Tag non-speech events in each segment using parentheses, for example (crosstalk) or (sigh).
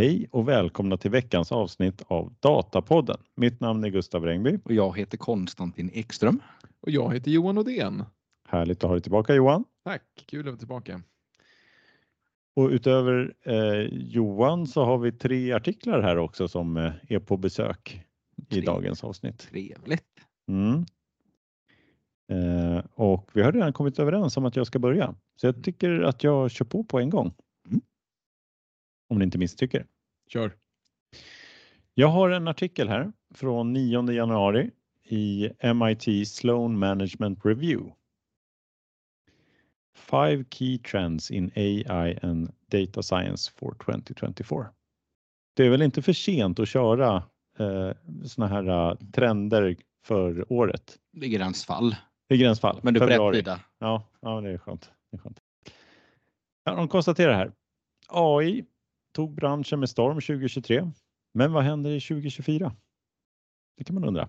Hej och välkomna till veckans avsnitt av Datapodden. Mitt namn är Gustav Rengby. Och jag heter Konstantin Ekström. Och jag heter Johan Odén. Härligt att ha dig tillbaka Johan. Tack, kul att vara tillbaka. Och utöver eh, Johan så har vi tre artiklar här också som eh, är på besök i Trevligt. dagens avsnitt. Trevligt. Mm. Eh, och vi har redan kommit överens om att jag ska börja. Så jag tycker att jag kör på på en gång. Om ni inte misstycker. Kör. Jag har en artikel här från 9 januari i MIT Sloan Management Review. Five key trends in AI and data science for 2024. Det är väl inte för sent att köra eh, såna här eh, trender för året. Det är gränsfall. Det är gränsfall. Men du är på rätt sida. Ja, ja, det är skönt. Det är skönt. Ja, de konstaterar här. AI tog branschen med storm 2023. Men vad händer i 2024? Det kan man undra.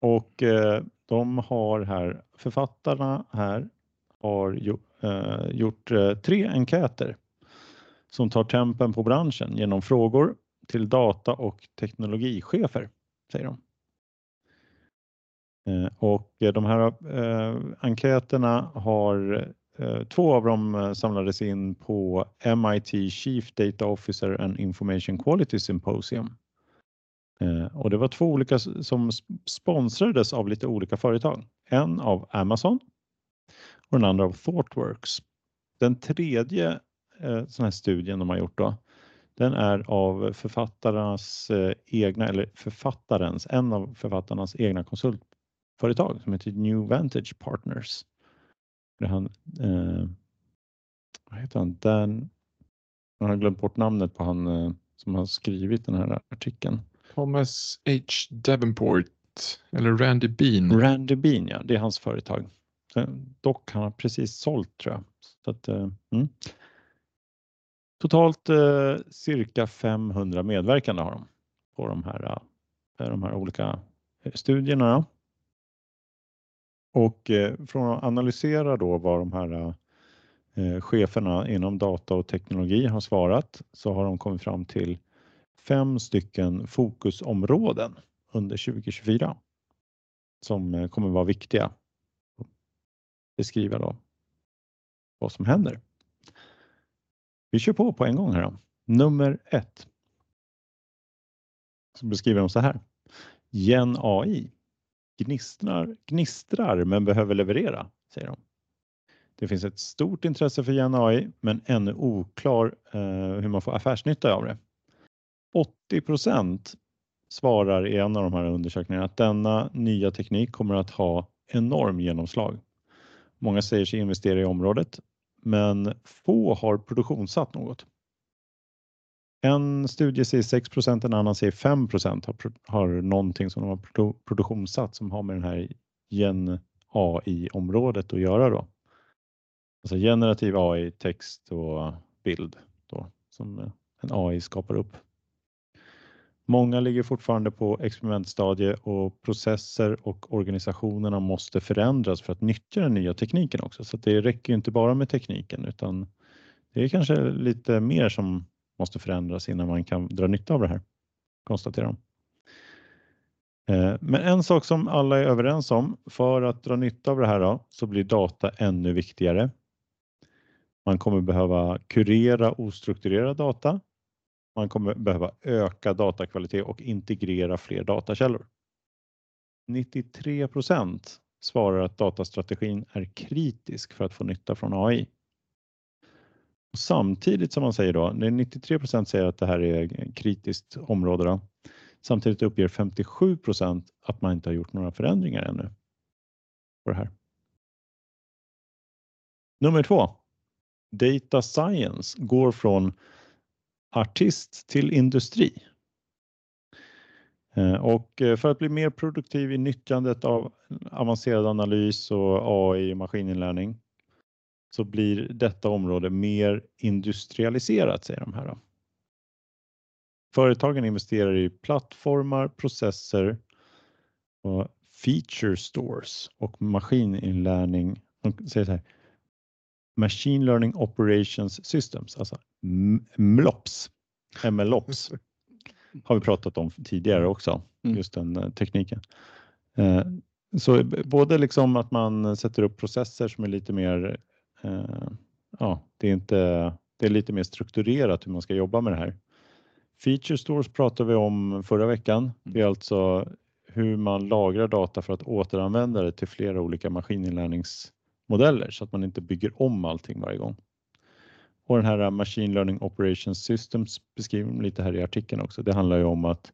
Och eh, de har här, författarna här har ju, eh, gjort eh, tre enkäter som tar tempen på branschen genom frågor till data och teknologichefer, säger de. Eh, Och de här eh, enkäterna har Eh, två av dem eh, samlades in på MIT Chief Data Officer and Information Quality Symposium. Eh, och det var två olika som sponsrades av lite olika företag. En av Amazon och den andra av ThoughtWorks. Den tredje sån här studien de har gjort då, den är av författarnas egna, eller författarens, en av författarnas egna konsultföretag som heter New Vantage Partners. Han, eh, vad heter han, Dan, jag har glömt bort namnet på han eh, som har skrivit den här artikeln. Thomas H. Davenport eller Randy Bean. Randy Bean, ja, det är hans företag. Dock, han har precis sålt tror jag. Så att, eh, mm. Totalt eh, cirka 500 medverkande har de på de här, eh, de här olika eh, studierna. Och eh, från att analysera då vad de här eh, cheferna inom data och teknologi har svarat så har de kommit fram till fem stycken fokusområden under 2024 som eh, kommer vara viktiga. att Beskriva då vad som händer. Vi kör på på en gång här då. Nummer ett. Så beskriver de så här. Gen AI gnistrar, gnistrar men behöver leverera, säger de. Det finns ett stort intresse för genAI men ännu oklar eh, hur man får affärsnytta av det. 80% svarar i en av de här undersökningarna att denna nya teknik kommer att ha enorm genomslag. Många säger sig investera i området, men få har produktionssatt något. En studie säger 6% en annan säger 5 har, har någonting som de har produ- produktionssatt som har med den här gen AI-området att göra då. Alltså generativ AI, text och bild då, som eh, en AI skapar upp. Många ligger fortfarande på experimentstadie och processer och organisationerna måste förändras för att nyttja den nya tekniken också. Så det räcker ju inte bara med tekniken utan det är kanske lite mer som måste förändras innan man kan dra nytta av det här, konstaterar de. Eh, men en sak som alla är överens om, för att dra nytta av det här då, så blir data ännu viktigare. Man kommer behöva kurera ostrukturerad data man kommer behöva öka datakvalitet och integrera fler datakällor. 93% svarar att datastrategin är kritisk för att få nytta från AI. Och samtidigt som man säger då, när 93% säger att det här är kritiskt område. Då. Samtidigt uppger 57% att man inte har gjort några förändringar ännu på det här. Nummer två. Data science går från artist till industri. Eh, och eh, för att bli mer produktiv i nyttjandet av avancerad analys och AI och maskininlärning så blir detta område mer industrialiserat, säger de här. Då. Företagen investerar i plattformar, processer och feature stores och maskininlärning. De säger så här, Machine Learning Operations Systems, alltså MLOps MLOps har vi pratat om tidigare också, Mm. just den eh, tekniken. Eh, Så både liksom att man sätter upp processer som är lite mer, ja, det är inte, det är lite mer strukturerat hur man ska jobba med det här. Feature stores pratade vi om förra veckan. Det är alltså hur man lagrar data för att återanvända det till flera olika maskininlärningsmodeller så att man inte bygger om allting varje gång. Och den här Machine Learning Operations Systems beskriver lite här i artikeln också. Det handlar ju om att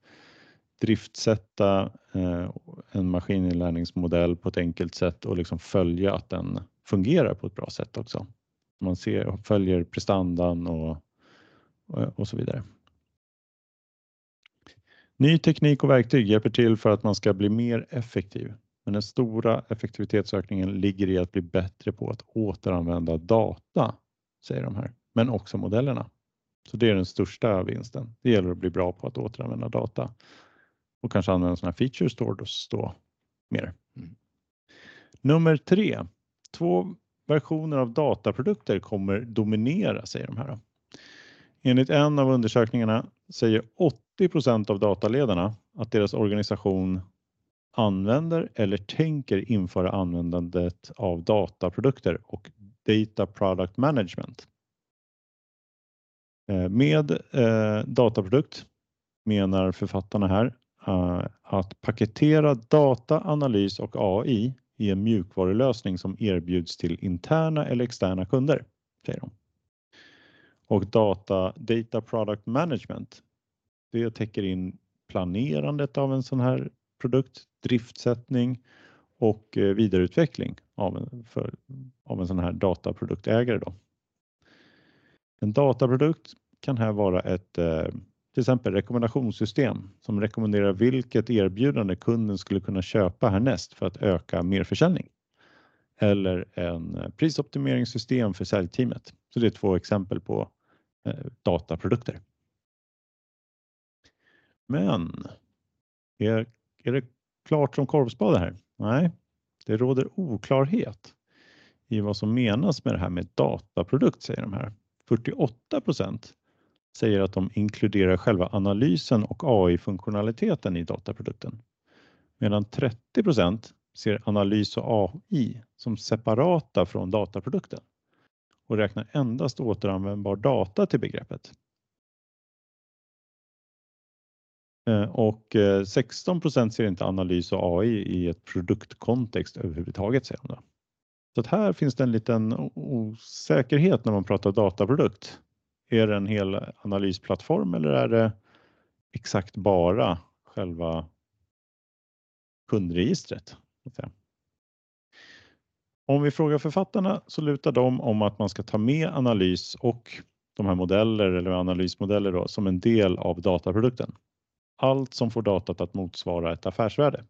driftsätta eh, en maskininlärningsmodell på ett enkelt sätt och liksom följa att den fungerar på ett bra sätt också. Man ser, följer prestandan och, och, och så vidare. Ny teknik och verktyg hjälper till för att man ska bli mer effektiv. Men den stora effektivitetsökningen ligger i att bli bättre på att återanvända data, säger de här, men också modellerna. Så det är den största vinsten. Det gäller att bli bra på att återanvända data och kanske använda sådana här feature stores då mer. Mm. Nummer tre. Två versioner av dataprodukter kommer dominera, säger de här. Enligt en av undersökningarna säger 80% av dataledarna att deras organisation använder eller tänker införa användandet av dataprodukter och Data Product Management. Eh, med eh, dataprodukt menar författarna här eh, att paketera data, analys och AI i en mjukvarulösning som erbjuds till interna eller externa kunder, säger de. Och data, data product management, det täcker in planerandet av en sån här produkt, driftsättning och eh, vidareutveckling av en, för, av en sån här dataproduktägare. Då. En dataprodukt kan här vara ett eh, till exempel rekommendationssystem som rekommenderar vilket erbjudande kunden skulle kunna köpa härnäst för att öka merförsäljning. Eller en eh, prisoptimeringssystem för säljteamet. Så det är två exempel på eh, dataprodukter. Men är, är det klart som korvspade här? Nej, det råder oklarhet i vad som menas med det här med dataprodukt, säger de här. 48 procent säger att de inkluderar själva analysen och AI-funktionaliteten i dataprodukten. Medan 30 ser analys och AI som separata från dataprodukten och räknar endast återanvändbar data till begreppet. Eh, och eh, 16 ser inte analys och AI i ett produktkontext överhuvudtaget, säger de. Då. Så att här finns det en liten osäkerhet när man pratar dataprodukt. Är det en hel analysplattform eller är det exakt bara själva kundregistret? Om vi frågar författarna så lutar de om att man ska ta med analys och de här modeller eller analysmodeller då, som en del av dataprodukten. Allt som får datat att motsvara ett affärsvärde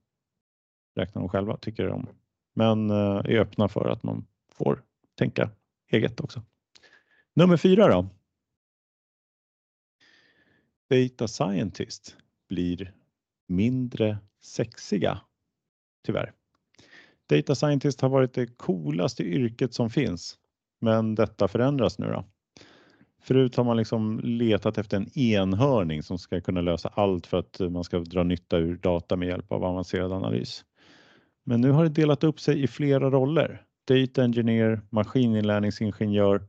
räknar de själva, tycker de. Men eh, är öppna för att man får tänka eget också. Nummer fyra då. Data scientist blir mindre sexiga, tyvärr. Data scientist har varit det coolaste yrket som finns, men detta förändras nu då. Förut har man liksom letat efter en enhörning som ska kunna lösa allt för att man ska dra nytta ur data med hjälp av avancerad analys. Men nu har det delat upp sig i flera roller. Data engineer, maskininlärningsingenjör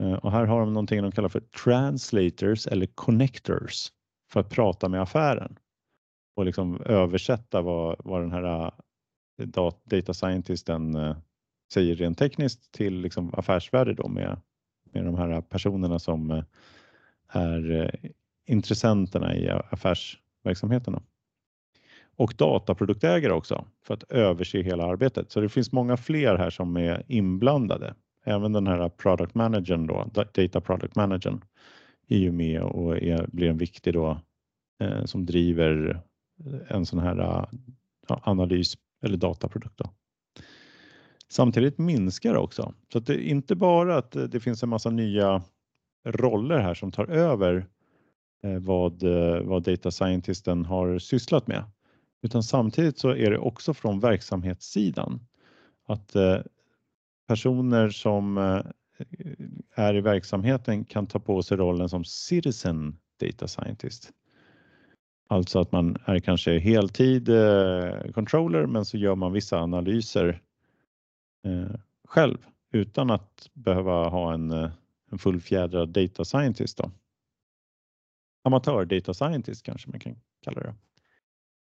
Eh, och här har de någonting de kallar för translators eller connectors för att prata med affären och liksom översätta vad, vad den här eh, data scientisten eh, säger rent tekniskt till liksom affärsvärde då med, med de här personerna som är intressenterna i affärsverksamheten. Och dataproduktägare också för att överse hela arbetet. Så det finns många fler här som är inblandade. Även den här product managern då, data product managern är ju med och är, blir en viktig då eh, som driver eh, en sån här eh, ja, analys eller dataprodukt. Då. Samtidigt minskar det också. Så att det är inte bara att eh, det finns en massa nya roller här som tar över eh, vad, vad data scientisten har sysslat med. Utan samtidigt så är det också från verksamhetssidan att eh, personer som eh, är i verksamheten kan ta på sig rollen som citizen data scientist. Alltså att man är kanske heltid eh, controller men så gör man vissa analyser eh, själv utan att behöva ha en, en fullfjädrad data scientist. Då. Amatör data scientist kanske man kan kalla det.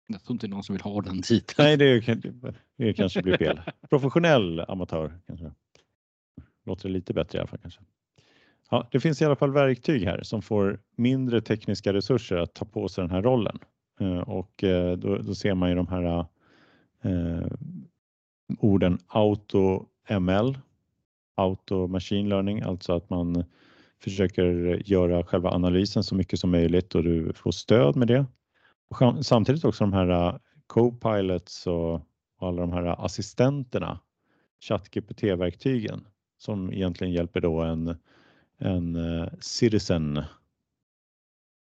Jag tror inte någon som vill ha den titeln. Nej, det, det kanske blir fel. Professionell amatör kanske. Låter lite bättre i alla fall kanske. Ja, det finns i alla fall verktyg här som får mindre tekniska resurser att ta på sig den här rollen eh, och eh, då, då ser man ju de här eh, orden auto ML, auto machine learning, alltså att man försöker göra själva analysen så mycket som möjligt och du får stöd med det. Samtidigt också de här äh, co-pilots och alla de här assistenterna, ChatGPT-verktygen som egentligen hjälper då en, en äh, citizen,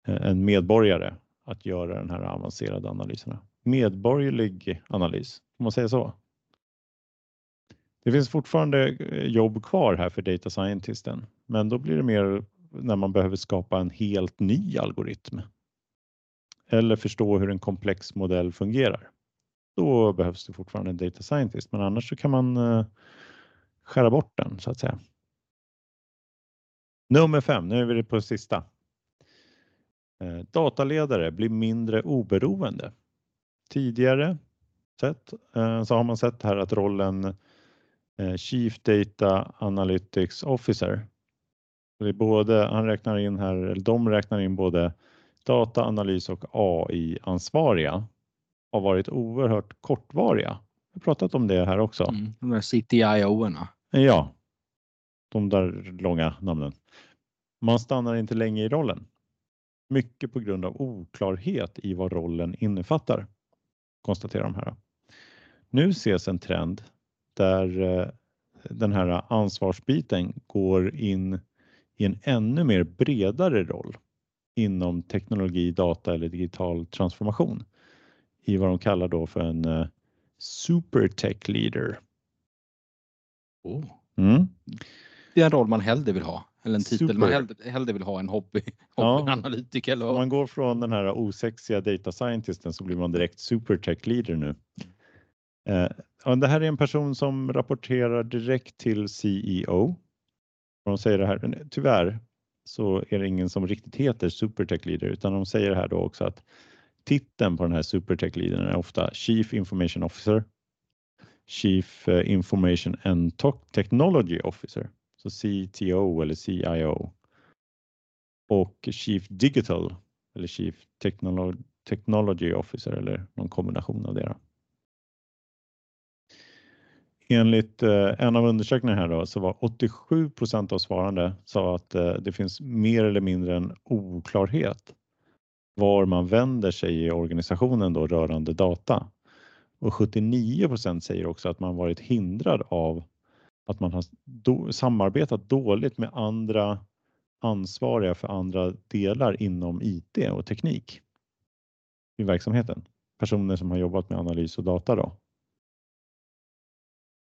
en medborgare att göra den här avancerade analyserna. Medborgerlig analys, om man säger så. Det finns fortfarande äh, jobb kvar här för data scientisten, men då blir det mer när man behöver skapa en helt ny algoritm. Eller förstå hur en komplex modell fungerar. Då behövs det fortfarande en data scientist, men annars så kan man eh, skära bort den så att säga. Nummer fem, nu är vi på sista. Eh, dataledare blir mindre oberoende. Tidigare sett, eh, så har man sett här att rollen Chief Data Analytics Officer, det är både, han räknar in här, eller de räknar in både dataanalys och AI-ansvariga har varit oerhört kortvariga. Vi har pratat om det här också. Mm, de där CTIO-erna. Ja, de där långa namnen. Man stannar inte länge i rollen. Mycket på grund av oklarhet i vad rollen innefattar, konstaterar de här. Nu ses en trend där eh, den här ansvarsbiten går in i en ännu mer bredare roll inom teknologi, data eller digital transformation i vad de kallar då för en eh, super tech leader. Oh. Mm. Det är en roll man hellre vill ha. Eller en titel Super. man hellre, hellre vill ha en hobby, Ja. hobbyanalytiker. Eller Om vad. man går från den här osexiga data scientisten så blir man direkt super tech leader nu. Eh, ja, det här är en person som rapporterar direkt till CEO. Och De säger det här, tyvärr så är det ingen som riktigt heter super tech leader utan de säger här då också att titeln på den här super tech leadern är ofta Chief Information Officer, Chief eh, Information and Technology Officer, så CTO eller CIO och Chief Digital eller Chief Technolo- Technology Officer eller någon kombination av det. Då. Enligt eh, en av undersökningarna här då, så var 87% av svarande sa att eh, det finns mer eller mindre en oklarhet var man vänder sig i organisationen då rörande data. Och 79% säger också att man varit hindrad av att man har do, samarbetat dåligt med andra ansvariga för andra delar inom IT och teknik i verksamheten. Personer som har jobbat med analys och data då.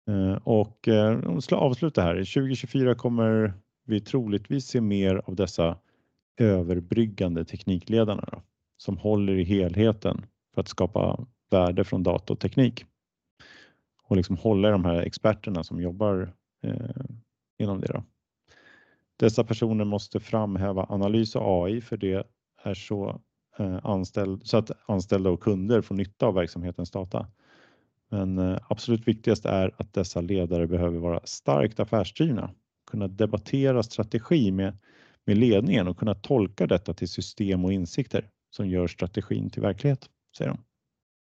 Eh, och eh, om vi ska avsluta här. 2024 kommer vi troligtvis se mer av dessa överbryggande teknikledarna då, som håller i helheten för att skapa värde från data och teknik. Och liksom hålla i de här experterna som jobbar eh, inom det. Då. Dessa personer måste framhäva analys och AI för det är så, eh, anställd, så att anställda och kunder får nytta av verksamhetens data. Men eh, absolut viktigast är att dessa ledare behöver vara starkt affärsdrivna, kunna debattera strategi med, med ledningen och kunna tolka detta till system och insikter som gör strategin till verklighet, säger de.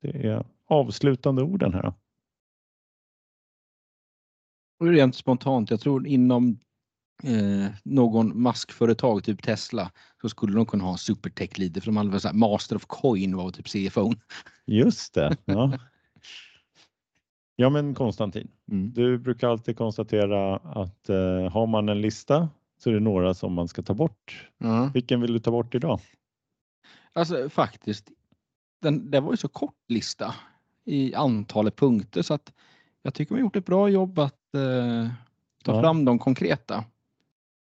Det är avslutande orden här. Rent spontant, jag tror inom eh, någon maskföretag, typ Tesla, så skulle de kunna ha en supertech leader för de hade väl så här, master of coin var typ CFO. Just det. Ja, ja men Konstantin, Mm. du brukar alltid konstatera att eh, har man en lista så är det några som man ska ta bort. Ja. Vilken vill du ta bort idag? Alltså faktiskt, den, det var ju så kort lista i antalet punkter så att jag tycker man gjort ett bra jobb att eh, ta Ja. fram de konkreta.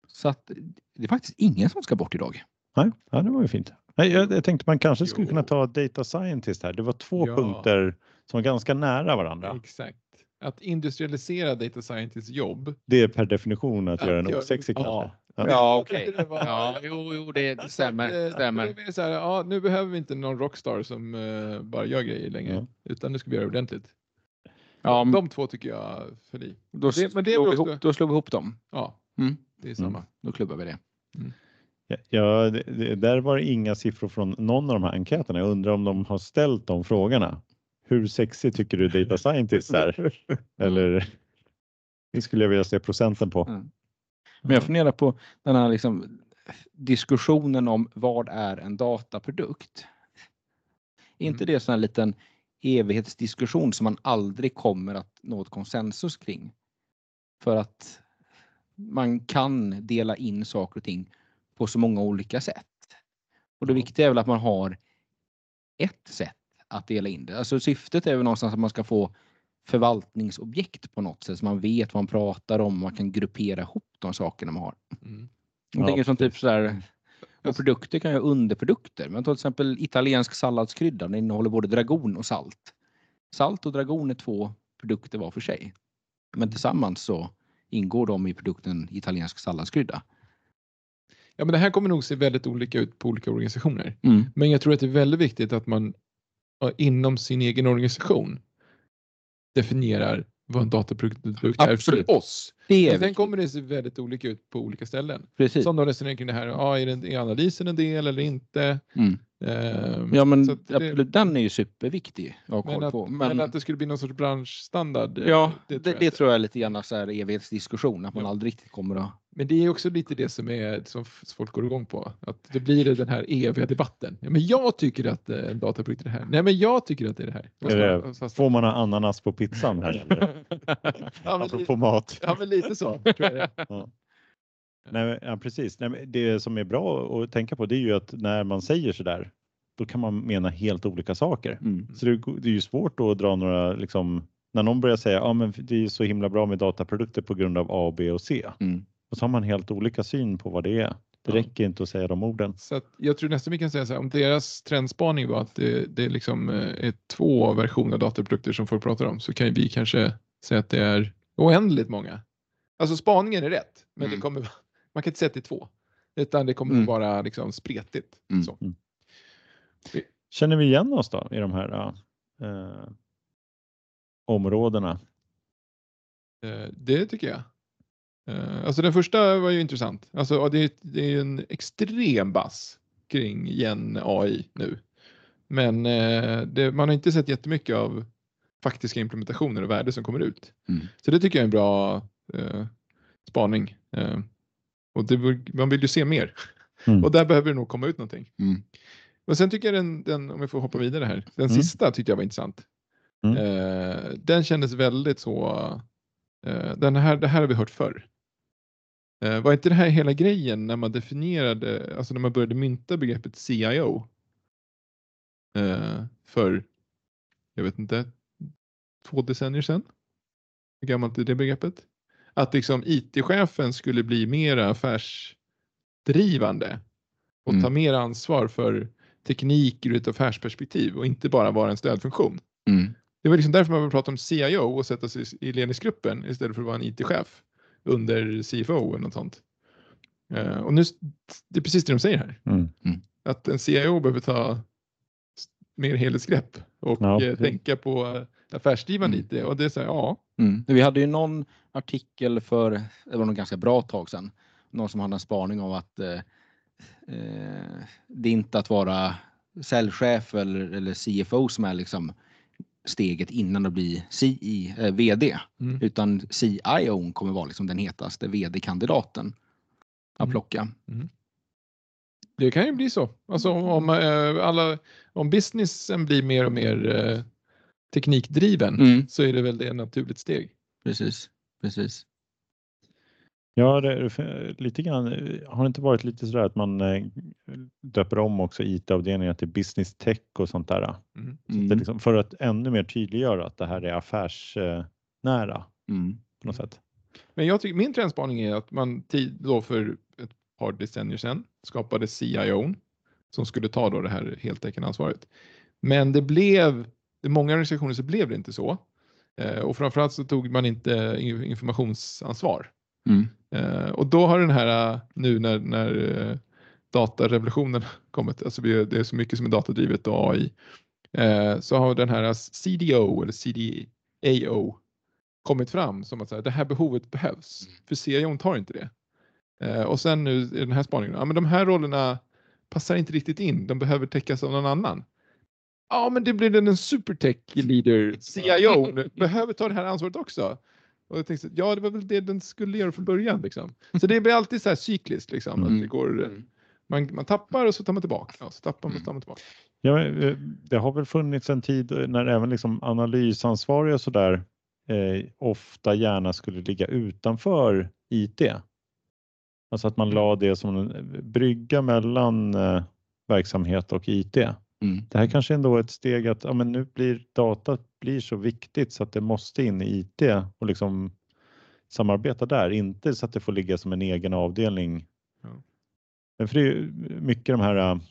Så att det är faktiskt ingen som ska bort idag. Nej, ja, det var ju fint. Nej, jag, jag tänkte man kanske skulle Jo. kunna ta data scientist här. Det var två Ja. punkter som var ganska nära varandra. Exakt. Att industrialisera data scientists jobb. Det är per definition att göra en gör- osexig ja. kanske. Ja. Ja, okej. det var- Ja, jo, jo, det, det stämmer. Att, stämmer. det Så här, ja, nu behöver vi inte någon rockstar som eh, bara gör grejer längre. Ja. Utan nu ska vi göra ordentligt. Ja, De två tycker jag för i. då, det- men det är slår vi ihop, då slår vi ihop dem. Ja, Mm. det är samma. Då klubbar vi det. Ja, Ja, det, det, där var det inga siffror från någon av de här enkäterna. Jag undrar om de har ställt de frågorna. Hur sexig tycker du data scientist är? (laughs) Eller det skulle jag vilja se procenten på. Mm. Men jag funderar på den här liksom diskussionen om vad är en dataprodukt? Är inte det en liten evighetsdiskussion som man aldrig kommer att nå ett konsensus kring? För att man kan dela in saker och ting på så många olika sätt. Och det viktiga är väl att man har ett sätt att dela in det. Alltså syftet är väl någonstans att man ska få förvaltningsobjekt på något sätt så man vet vad man pratar om och man kan gruppera ihop de sakerna man har. Mm. Jag Ja, tänker som typ sådär, och produkter kan ju ha underprodukter. Men ta till exempel italiensk salladskrydda, den innehåller både dragon och salt. Salt och dragon är två produkter var för sig. Men tillsammans så ingår de i produkten italiensk salladskrydda. Ja, men det här kommer nog se väldigt olika ut på olika organisationer. Mm. Men jag tror att det är väldigt viktigt att man inom sin egen organisation definierar vad en dataprodukt är för oss. Det är Och sen kommer det se väldigt olika ut på olika ställen. Precis. Som de resonerar kring det här, ja, är, det, är analysen en del eller inte? Mm. Ehm, Ja men det- den är ju superviktig att ha men, koll att, på. men... Men, att det skulle bli någon sorts branschstandard. eh, ja, det, det, jag inte. tror jag är lite grann så här evighetsdiskussion, att man Ja. aldrig riktigt kommer att... Men det är också lite det som, är, som folk går igång på. Att det blir den här eviga debatten. Ja, men jag tycker att eh, en dataprodukt är det här. Nej, men jag tycker att det är det här. Är det- Fast- fast- Får man ha ananas på pizzan här? eller? (laughs) ja, men, (laughs) Apropå lite, mat. ja, men lite så. Tror jag det är. Nej, ja, precis. Nej, men det som är bra att tänka på det är ju att när man säger så där, då kan man mena helt olika saker. Mm. Så det, det är ju svårt då att dra några, liksom, när någon börjar säga ja men det är så himla bra med dataprodukter på grund av A, B och C. Mm. Och så har man helt olika syn på vad det är. Det Ja. räcker inte att säga de orden. Så att jag tror nästan vi kan säga så här, om deras trendspaning var att det, det liksom eh, är två versioner av dataprodukter som folk pratar om så kan vi kanske säga att det är oändligt många. Alltså spaningen är rätt, men Mm. det kommer, man kan inte säga att det är två. Utan det kommer Mm. vara liksom spretigt. Mm. Så. Känner vi igen oss då i de här eh, områdena? Eh, Det tycker jag. Eh, Alltså den första var ju intressant. Alltså det är, det är en extrem bass kring gen AI nu. Men eh, det, man har inte sett jättemycket av faktiska implementationer och värde som kommer ut. Mm. Så det tycker jag är en bra eh, spaning. Eh, och det, man vill ju se mer. Mm. Och där behöver det nog komma ut någonting. Mm. Men sen tycker jag den, den om vi får hoppa vidare här, den Mm. sista tyckte jag var intressant. Mm. Eh, den kändes väldigt så, eh, den här, det här har vi hört förr. Eh, var inte det här hela grejen när man definierade, alltså när man började mynta begreppet CIO? Eh, för, jag vet inte, två decennier sedan? Hur gammalt är det begreppet? Att liksom IT-chefen skulle bli mer affärsdrivande och ta Mm. mer ansvar för teknik ur ett affärsperspektiv och inte bara vara en stödfunktion. Mm. Det var liksom därför man började prata om CIO och sätta sig i ledningsgruppen istället för att vara en IT-chef under CFO eller något sånt. Eh, och nu, det är precis det de säger här. Mm. Att en CIO behöver ta mer helhetsgrepp och Ja, eh, tänka på eh, affärsdrivande Mm. IT. Och det är så här, ja, Mm. Vi hade ju någon artikel för, det var nog ganska bra tag sedan, någon som hade en spaning om att eh, eh, det är inte att vara säljchef eller, eller CFO som är liksom steget innan att bli CI, eh, VD. Mm. Utan CIO kommer vara liksom den hetaste VD-kandidaten att Mm. plocka. det kan ju bli så. Alltså om, om, eh, alla, om businessen blir mer och mer eh, teknikdriven Mm. så är det väl det naturligt steg. Precis, precis. Ja, det, lite grann. eh, Har det inte varit lite sådär att man eh, döper om också IT-avdelningar till business tech och sånt där? Mm. Så det Mm. liksom, för att ännu mer tydliggöra att det här är affärsnära Mm. på något sätt. Men jag tycker min trendspaning är att man tid då för ett par decennier sedan, skapade CIO som skulle ta då det här heltäckande ansvaret. Men det blev, i många organisationer så blev det inte så. Eh, och framförallt så tog man inte informationsansvar. Mm. Eh, och då har den här, nu när, när eh, datarevolutionen (laughs) kommit, alltså det är så mycket som är datadrivet och AI, eh, så har den här CDO eller CDAO kommit fram som att så här, det här behovet behövs. För CIO tar inte det. Eh, och sen nu i den här spaningen, ja men de här rollerna passar inte riktigt in, de behöver täckas av någon annan. Ja men det blir den en supertech leader, CIO, behöver ta det här ansvaret också. Och jag tänkte, ja det var väl det den skulle göra från början liksom. Så det blir alltid så här cykliskt liksom, Mm. att det går, man, man tappar och så tar man tillbaka, och så tappar man och så tar man tillbaka. Ja, men, eh, det har väl funnits en tid när även liksom analysansvariga och sådär eh, ofta gärna skulle ligga utanför IT. Alltså att man la det som en brygga mellan eh, verksamhet och IT. Mm. Det här kanske ändå är ett steg att ja, men nu blir data blir så viktigt så att det måste in i IT och liksom samarbeta där, inte så att det får ligga som en egen avdelning. Ja. Men för det är mycket de här uh,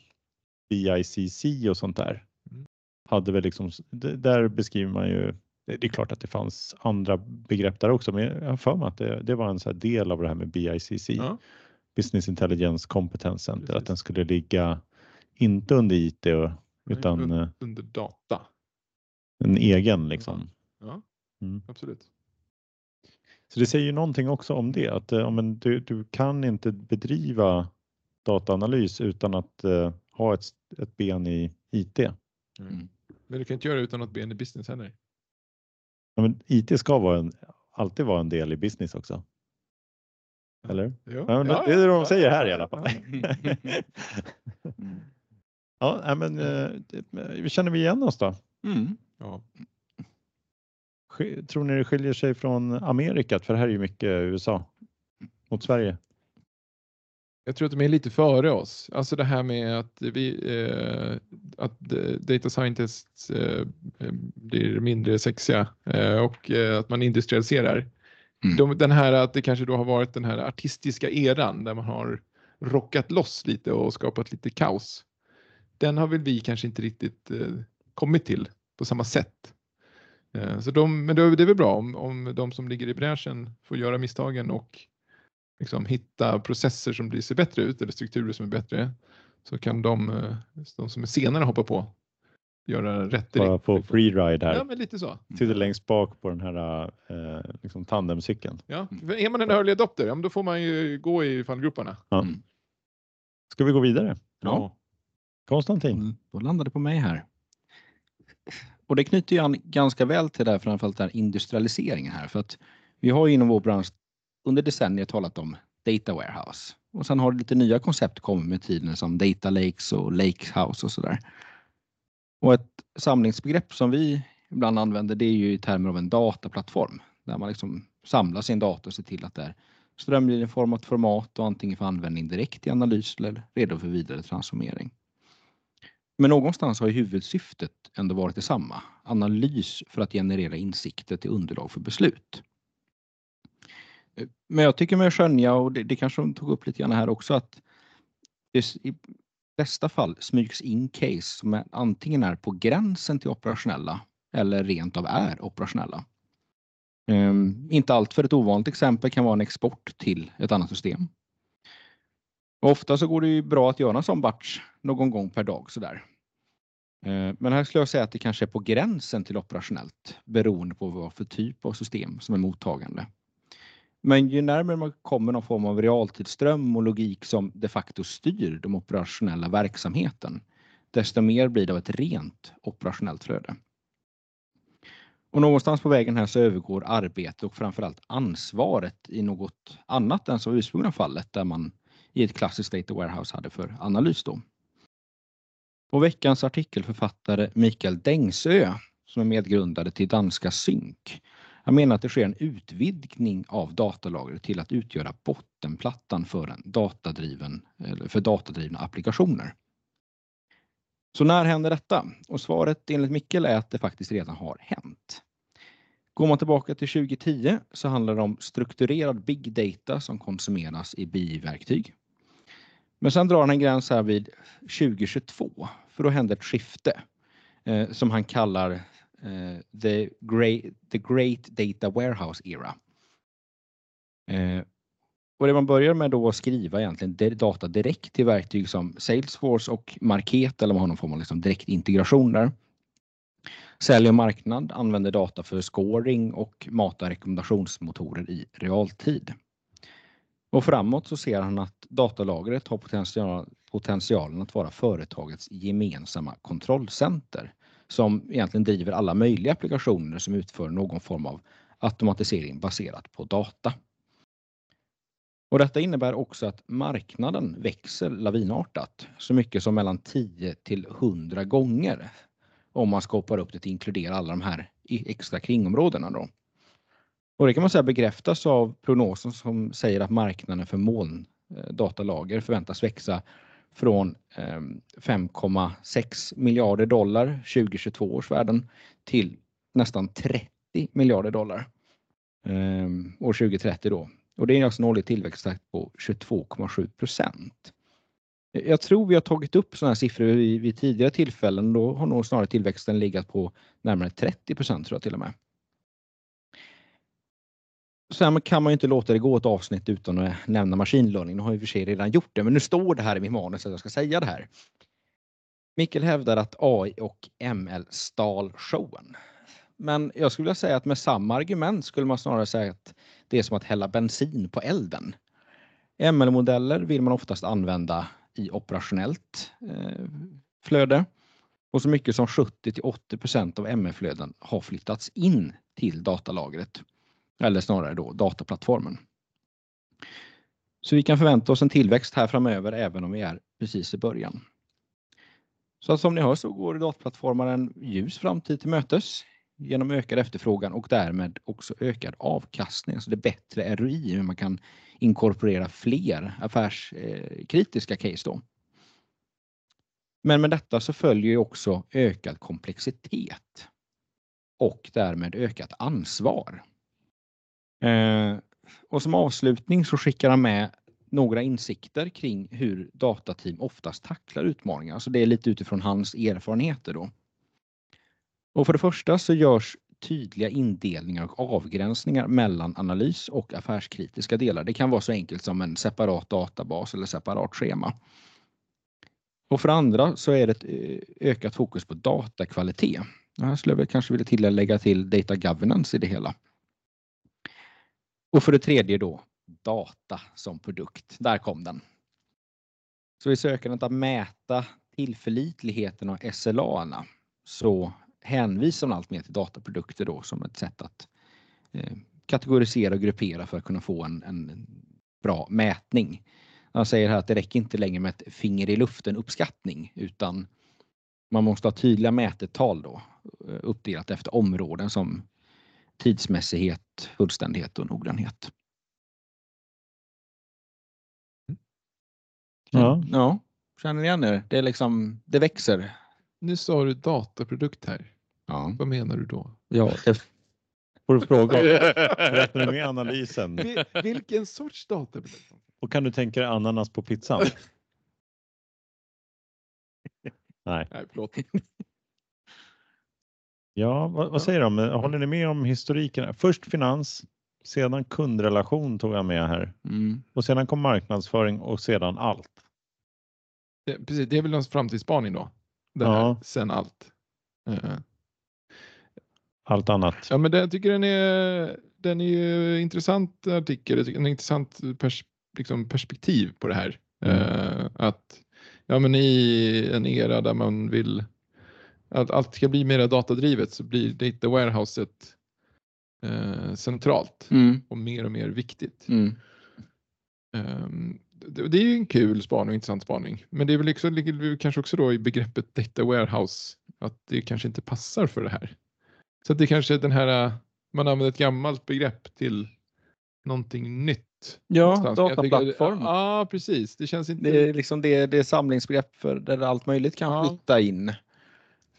BICC och sånt där. Mm. Hade väl liksom, där beskriver man ju, det är klart att det fanns andra begrepp där också, men jag har för mig att det, det var en så del av det här med BICC, Ja. Business Intelligence Competence Center, att Precis. den skulle ligga inte under IT utan un- eh, under data. En egen liksom. Ja, Mm. absolut. Så det säger ju någonting också om det, att eh, ja, men du, du kan inte bedriva dataanalys utan att eh, ha ett, ett ben i IT. Mm. Men du kan inte göra det utan något ben i business heller. Ja, men IT ska vara en, alltid vara en del i business också. Eller? Ja, Ja, men ja, det är det de säger ja, här i alla (laughs) fall. Mm. (laughs) ja, men eh, känner vi igen oss då? Mm. Ja. Tror ni det skiljer sig från Amerika? För det här är ju mycket USA mot Sverige. Jag tror att de är lite före oss. Alltså det här med att vi eh, att data scientists eh, eh, blir mindre sexiga eh, och eh, att man industrialiserar. Mm. De, den här att det kanske då har varit den här artistiska eran där man har rockat loss lite och skapat lite kaos. Den har väl vi kanske inte riktigt eh, kommit till på samma sätt. Eh, så de, men det, är väl bra om, om de som ligger i bräschen får göra misstagen och liksom hitta processer som blir, ser bättre ut eller strukturer som är bättre så kan de, eh, de som är senare hoppa på göra rätt Bara direkt. på freeride här. Ja, men lite så. Sitter längst bak på den här eh, liksom tandemcykeln. Ja. För är man en early adopter, ja, men då får man ju gå i fallgroparna. Ja. Mm. Ska vi gå vidare? Ja. Konstantin? Mm, Då landade det på mig här. Och det knyter ju an ganska väl till det här, framförallt den här industrialiseringen här. För att vi har ju inom vår bransch under decennier talat om data warehouse. Och sen har lite nya koncept kommit med tiden som data lakes och lakehouse och sådär. Och ett samlingsbegrepp som vi ibland använder det är ju i termer av en dataplattform där man liksom samlar sin data och ser till att det är strömlinjeformat format och antingen för användning direkt i analys eller redo för vidare transformering. Men någonstans har ju huvudsyftet ändå varit detsamma. Analys för att generera insikter till underlag för beslut. Men jag tycker mig skönja, och det, det kanske de tog upp lite grann här också, att det i bästa fall smygs in case som är, antingen är på gränsen till operationella eller rent av är operationella. Um, inte allt för ett ovanligt exempel kan vara en export till ett annat system. Och ofta så går det ju bra att göra en sån batch någon gång per dag sådär. Eh, men här skulle jag säga att det kanske är på gränsen till operationellt beroende på vad för typ av system som är mottagande. Men ju närmare man kommer någon form av realtidsström och logik som de facto styr den operationella verksamheten, desto mer blir det av ett rent operationellt flöde. Och någonstans på vägen här så övergår arbete och framförallt ansvaret i något annat än som ursprungliga fallet där man i ett klassiskt data warehouse hade för analys då. Och veckans artikelförfattare Mikael Dengsö som är medgrundare till danska Sync. Han menar att det sker en utvidgning av datalagret till att utgöra bottenplattan för, en datadriven, för datadrivna applikationer. Så när händer detta? Och svaret enligt Mikkel är att det faktiskt redan har hänt. Går man tillbaka till 2010 så handlar det om strukturerad big data som konsumeras i BI-verktyg. Men sen drar han en gräns här vid 2022 för då händer ett skifte eh, som han kallar eh, the, great, the Great Data Warehouse Era. Eh, och det man börjar med då att skriva egentligen data direkt till verktyg som Salesforce och Market eller man har någon form av liksom direktintegration där. Sälj och marknad använder data för scoring och matar rekommendationsmotorer i realtid. Och framåt så ser han att datalagret har potential, potentialen att vara företagets gemensamma kontrollcenter som egentligen driver alla möjliga applikationer som utför någon form av automatisering baserat på data. Och detta innebär också att marknaden växer lavinartat så mycket som mellan 10 till 100 gånger om man skapar upp det till att inkludera alla de här extra kringområdena. Då. Och det kan man säga bekräftas av prognosen som säger att marknaden för molndatalager eh, förväntas växa från ehm, 5,6 miljarder dollar 2022 års värden till nästan 30 miljarder dollar ehm, år 2030 då. Och det är alltså en årlig tillväxttakt på 22,7 procent. Jag tror vi har tagit upp sådana här siffror vid, vid tidigare tillfällen. Då har nog snarare tillväxten legat på närmare 30 procent tror jag till och med. Sen kan man ju inte låta det gå ett avsnitt utan att nämna machine learning. Nu har jag i och för sig redan gjort det, men nu står det här i min manus att jag ska säga det här. Mikkel hävdar att AI och ML stal showen. Men jag skulle vilja säga att med samma argument skulle man snarare säga att det är som att hälla bensin på elden. ML-modeller vill man oftast använda i operationellt eh, flöde och så mycket som 70 till 80% av ML-flöden har flyttats in till datalagret eller snarare då dataplattformen. Så vi kan förvänta oss en tillväxt här framöver även om vi är precis i början. Så som ni hör så går dataplattformar en ljus framtid till mötes genom ökad efterfrågan och därmed också ökad avkastning, alltså det bättre ROI, hur man kan inkorporera fler affärskritiska case då. Men med detta så följer ju också ökad komplexitet och därmed ökat ansvar. Eh, och som avslutning så skickar han med några insikter kring hur datateam oftast tacklar utmaningar. Alltså det är lite utifrån hans erfarenheter då. Och för det första så görs tydliga indelningar och avgränsningar mellan analys och affärskritiska delar. Det kan vara så enkelt som en separat databas eller separat schema. Och för det andra så är det ett eh, ökat fokus på datakvalitet. Här skulle jag kanske vilja tillägga till data governance i det hela. Och för det tredje då data som produkt. Där kom den. Så i sökandet att mäta tillförlitligheten av SLA så hänvisar man allt mer till dataprodukter då som ett sätt att eh, kategorisera och gruppera för att kunna få en, en bra mätning. Han säger här att det räcker inte längre med ett finger i luften uppskattning utan man måste ha tydliga mätetal då eh, uppdelat efter områden som tidsmässighet, fullständighet och noggrannhet. Ja, ja känner ni igen er? Det, är liksom, det växer. Nu sa du dataprodukt här. Ja. Vad menar du då? Ja, det får du fråga. (laughs) Räknar du med analysen? Vilken sorts dataprodukt? Och kan du tänka dig ananas på pizzan? (laughs) Nej. Nej, förlåt. Ja, vad, vad, säger de? Håller ni med om historiken? Först finans, sedan kundrelation tog jag med här mm. och sedan kom marknadsföring och sedan allt. Det, precis, det är väl en framtidsspaning då? Det ja. sen allt. Uh. Allt annat. Ja, men det, jag tycker den är, den är intressant artikel, en intressant pers, liksom perspektiv på det här. Mm. Uh, att ja, men i en era där man vill att allt ska bli mer datadrivet så blir data warehouset eh, centralt mm. och mer och mer viktigt. Mm. Um, det, det, är ju en kul spaning och intressant spaning, men det är väl ligger kanske också då i begreppet data warehouse att det kanske inte passar för det här. Så att det kanske är den här, man använder ett gammalt begrepp till någonting nytt. Ja, dataplattform. Ja, precis. Det känns inte. Det är liksom det, det är samlingsbegrepp för där allt möjligt kan ja. flytta in.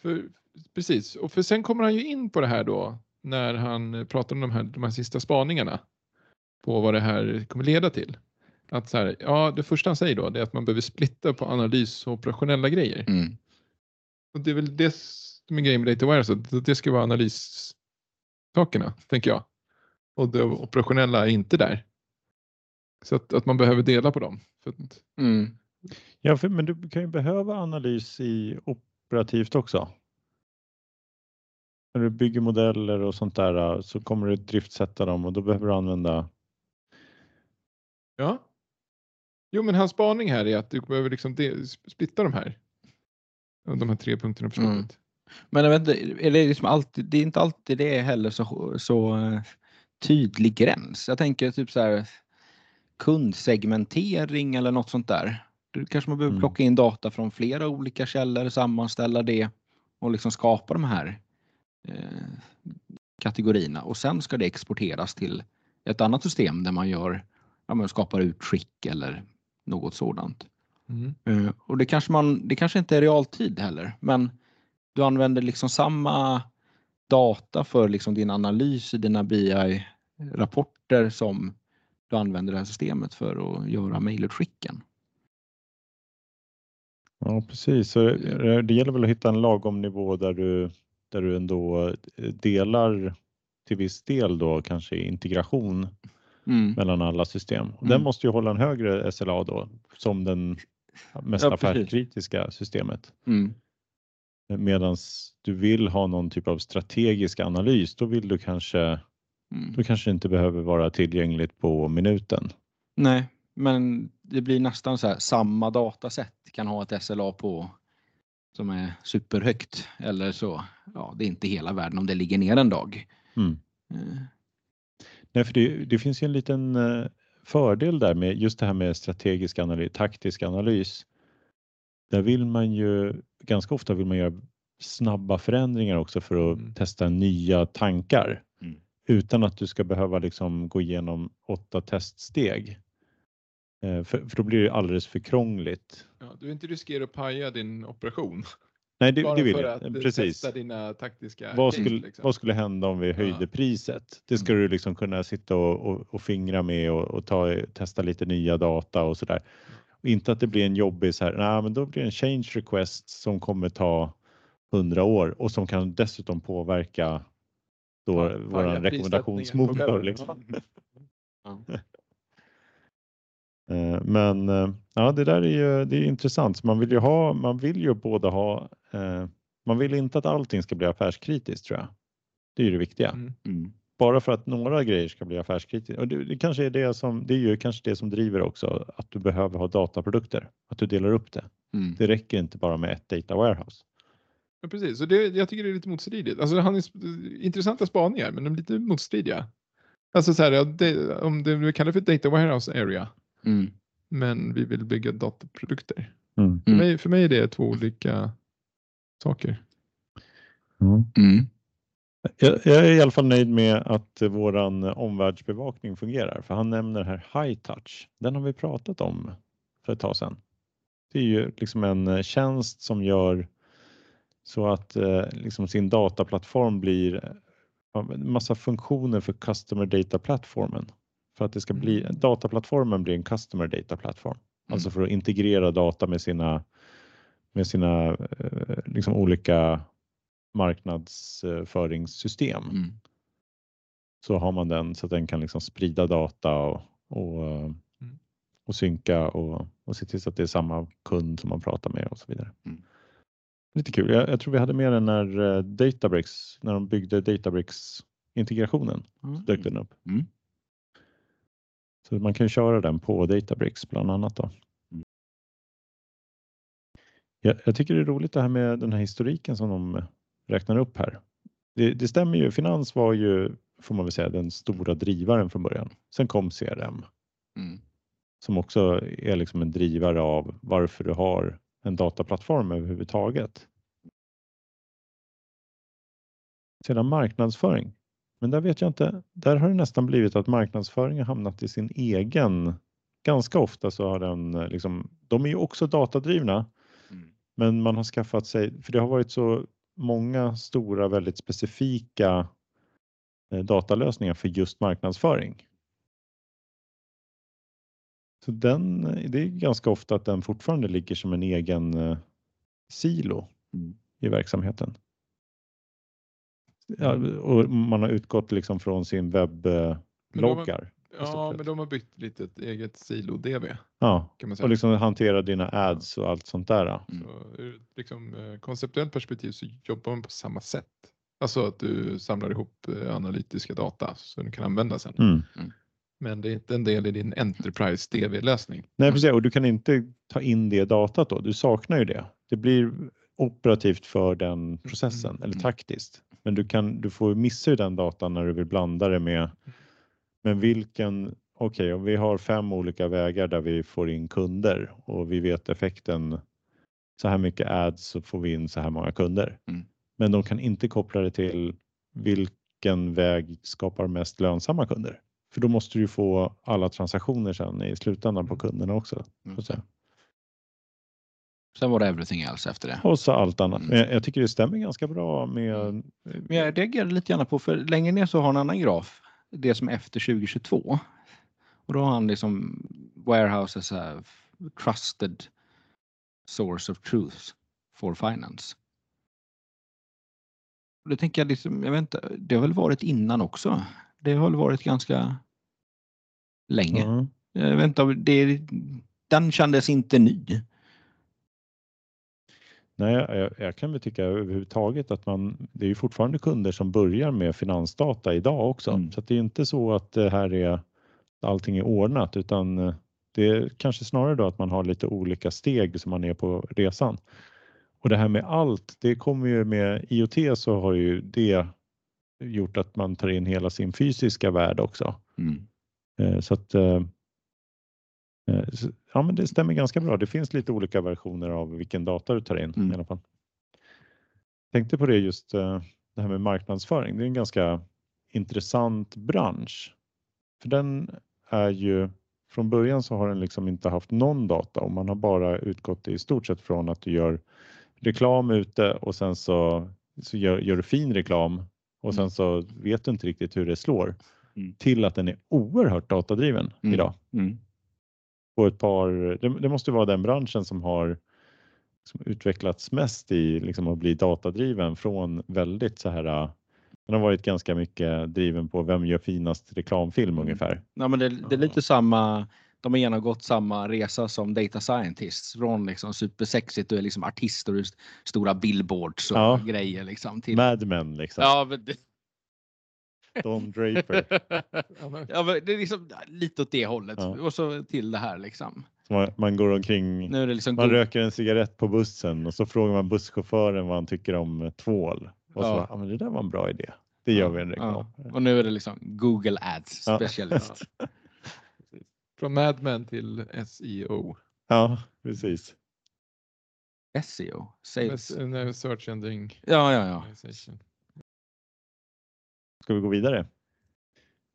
För, precis, och för sen kommer han ju in på det här då när han pratar om de här, de här sista spaningarna på vad det här kommer leda till. Att så här, ja, det första han säger då det är att man behöver splitta på analys och operationella grejer. Mm. Och det är väl det som är grejen med Data Warehouse, att det ska vara analyssakerna, tänker jag. Och det operationella är inte där. Så att, att man behöver dela på dem. Mm. Ja, för, men du kan ju behöva analys i operativt också. När du bygger modeller och sånt där så kommer du driftsätta dem och då behöver du använda ja. Jo, men hans spaning här är att du behöver liksom splitta de här. De här tre punkterna på Mm. Men jag vet inte, är det, liksom alltid, det är inte alltid det heller så, så eh, tydlig gräns. Jag tänker typ så här kundsegmentering eller något sånt där. Då kanske man behöver Mm. plocka in data från flera olika källor, sammanställa det och liksom skapa de här eh, kategorierna och sen ska det exporteras till ett annat system där man gör, ja, man skapar utskick eller något sådant. Mm. Eh, Och det kanske, man, det kanske inte är realtid heller, men du använder liksom samma data för liksom din analys i dina BI-rapporter som du använder det här systemet för att göra mejlutskicken. Ja, precis. Så det gäller väl att hitta en lagom nivå där du, där du ändå eh, delar till viss del då kanske integration Mm. mellan alla system. Den Mm. måste ju hålla en högre SLA då som den mest Ja, affärskritiska systemet. Mm. Medan du vill ha någon typ av strategisk analys, då vill du kanske, Mm. då kanske inte behöver vara tillgängligt på minuten. Nej, men det blir nästan så här samma datasätt kan ha ett SLA på som är superhögt eller så. Ja, det är inte hela världen om det ligger ner en dag. Mm. Eh, Nej, för det, det finns ju en liten eh, fördel där med just det här med strategisk analys, taktisk analys. Där vill man ju ganska ofta vill man göra snabba förändringar också för att Mm. testa nya tankar Mm. utan att du ska behöva liksom gå igenom åtta teststeg. Eh, För, för då blir det alldeles för krångligt. Ja, du vill inte riskera att paja din operation. Nej, det, Bara det vill för jag. att eh, Precis. testa dina taktiska Vad skulle, liksom. vad skulle hända om vi höjde Ja. priset? Det ska Mm. du liksom kunna sitta och, och, och fingra med och, och ta, testa lite nya data och sådär. Och inte att det blir en jobbig så här, nej men då blir det en change request som kommer ta 100 år och som kan dessutom påverka då paja våran rekommendationsmotor. Liksom. (laughs) ja. Eh, Men eh, ja, det där är ju det är intressant. Man vill ju ha, man vill ju båda ha, eh, man vill inte att allting ska bli affärskritiskt tror jag. Det är ju det viktiga. Mm. Mm. bara för att några grejer ska bli affärskritiska. Och det, det kanske är det som, det är ju kanske det som driver också att du behöver ha dataprodukter, att du delar upp det. Mm. Det räcker inte bara med ett data warehouse. Ja, precis. Så det, jag tycker det är lite motstridigt. Alltså, han är intressanta spaningar, men de är lite motstridiga. Alltså så här, det, om det vi kallar för data warehouse area, Mm. men vi vill bygga dataprodukter. Mm. För, Mm. mig, för mig är det två olika saker. Mm. Jag, jag är i alla fall nöjd med att våran omvärldsbevakning fungerar, för han nämner här High Touch. Den har vi pratat om för ett tag sedan. Det är ju liksom en eh, tjänst som gör så att eh, liksom sin dataplattform blir eh, en massa funktioner för Customer Data Platformen. För att det ska bli, Mm. dataplattformen blir en Customer Data Plattform. Alltså för att integrera data med sina, med sina eh, liksom olika marknadsföringssystem. Mm. Så har man den så att den kan liksom sprida data och, och, Mm. och synka och, och se till så att det är samma kund som man pratar med och så vidare. Mm. Lite kul. Jag, jag tror vi hade med den när eh, Databricks, när de byggde Databricks integrationen, så dök den upp. Så man kan köra den på Databricks bland annat. Då. Mm. Jag, jag tycker det är roligt det här med den här historiken som de räknar upp här. Det, det stämmer ju. Finans var ju, får man väl säga, den stora drivaren från början. Sen kom CRM Mm. som också är liksom en drivare av varför du har en dataplattform överhuvudtaget. Sedan marknadsföring. Men där vet jag inte. Där har det nästan blivit att marknadsföring har hamnat i sin egen. Ganska ofta så har den eh, liksom. De är ju också datadrivna, Mm. men man har skaffat sig för det har varit så många stora väldigt specifika eh, datalösningar för just marknadsföring. Så den, det är ganska ofta att den fortfarande ligger som en egen eh, silo Mm. i verksamheten. Ja, och man har utgått liksom från sin webbloggar. Ja, men de har byggt lite ett eget silo-DB Ja, kan man säga. och liksom hantera dina ads och allt sånt där. Mm. Så ur ett liksom, eh, konceptuellt perspektiv så jobbar man på samma sätt. Alltså att du samlar ihop eh, analytiska data som du kan använda sen. Mm. Men det är inte en del i din Enterprise DV-lösning. Nej, precis. Och du kan inte ta in det datat då. Du saknar ju det. Det blir operativt för den processen Mm. eller Mm. taktiskt. Men du kan, du får missa ju den datan när du vill blanda det med. Men vilken, okej, om vi har fem olika vägar där vi får in kunder och vi vet effekten. Så här mycket ads så får vi in så här många kunder. Mm. Men de kan inte koppla det till vilken väg skapar mest lönsamma kunder. För då måste du få alla transaktioner sen i slutändan på kunderna också. säga. Sen var det everything else efter det. Och så allt annat. Mm. Men jag, jag tycker det stämmer ganska bra med. Men jag reagerar lite grann på, för längre ner så har han en annan graf, det som är efter 2022. Och då har han liksom warehouse as a trusted source of truth for finance. Och det tänker jag liksom, jag vet inte, det har väl varit innan också. Det har väl varit ganska länge. Ja. Jag vet inte, det, den kändes inte ny. Nej, jag, jag kan väl tycka överhuvudtaget att man, det är ju fortfarande kunder som börjar med finansdata idag också. Mm. Så det är inte så att det här är allting är ordnat utan eh, det är kanske snarare då att man har lite olika steg som man är på resan. Och det här med allt, det kommer ju med IoT så har ju det gjort att man tar in hela sin fysiska värld också. Mm. Eh, Så att eh, ja, men det stämmer ganska bra. Det finns lite olika versioner av vilken data du tar in Mm. i alla fall. Tänkte på det just eh, det här med marknadsföring. Det är en ganska intressant bransch. För den är ju från början så har den liksom inte haft någon data och man har bara utgått i stort sett från att du gör reklam ute och sen så, så gör, gör du fin reklam och sen Mm. så vet du inte riktigt hur det slår Mm. till att den är oerhört datadriven Mm. idag. Mm. På ett par, det, det måste vara den branschen som har som utvecklats mest i liksom att bli datadriven från väldigt så här. Den har varit ganska mycket driven på vem gör finast reklamfilm Mm. ungefär. Ja, men det, det är lite samma, de har genomgått samma resa som data scientists. Från liksom supersexigt och är liksom artist och just stora billboards och Ja. grejer liksom. Till, Mad Men liksom. ja, men det, Don Draper. (laughs) Ja, men- ja, det är liksom lite åt det hållet. Ja. Och så till det här liksom. Man, man går omkring, Nu är det liksom man god- röker en cigarett på bussen och så frågar man busschauffören vad han tycker om tvål. Och så Ja. bara, ja men det där var en bra idé. Det gör vi en reklam. Ja. Och nu är det liksom Google Ads Ja. specialist. (laughs) Från Mad Men till SEO. Ja, precis. SEO, sales. Eh, Search Engine Ja, ja, ja. Ska vi gå vidare?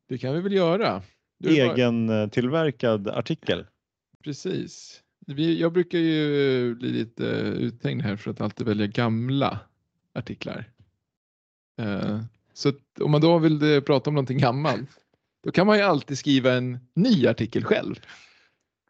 Det kan vi väl göra. Du har- Egen eh, tillverkad artikel. Precis. Jag brukar ju bli lite uthängd här för att alltid välja gamla artiklar. Eh, så om man då vill eh, prata om någonting gammalt, då kan man ju alltid skriva en ny artikel själv.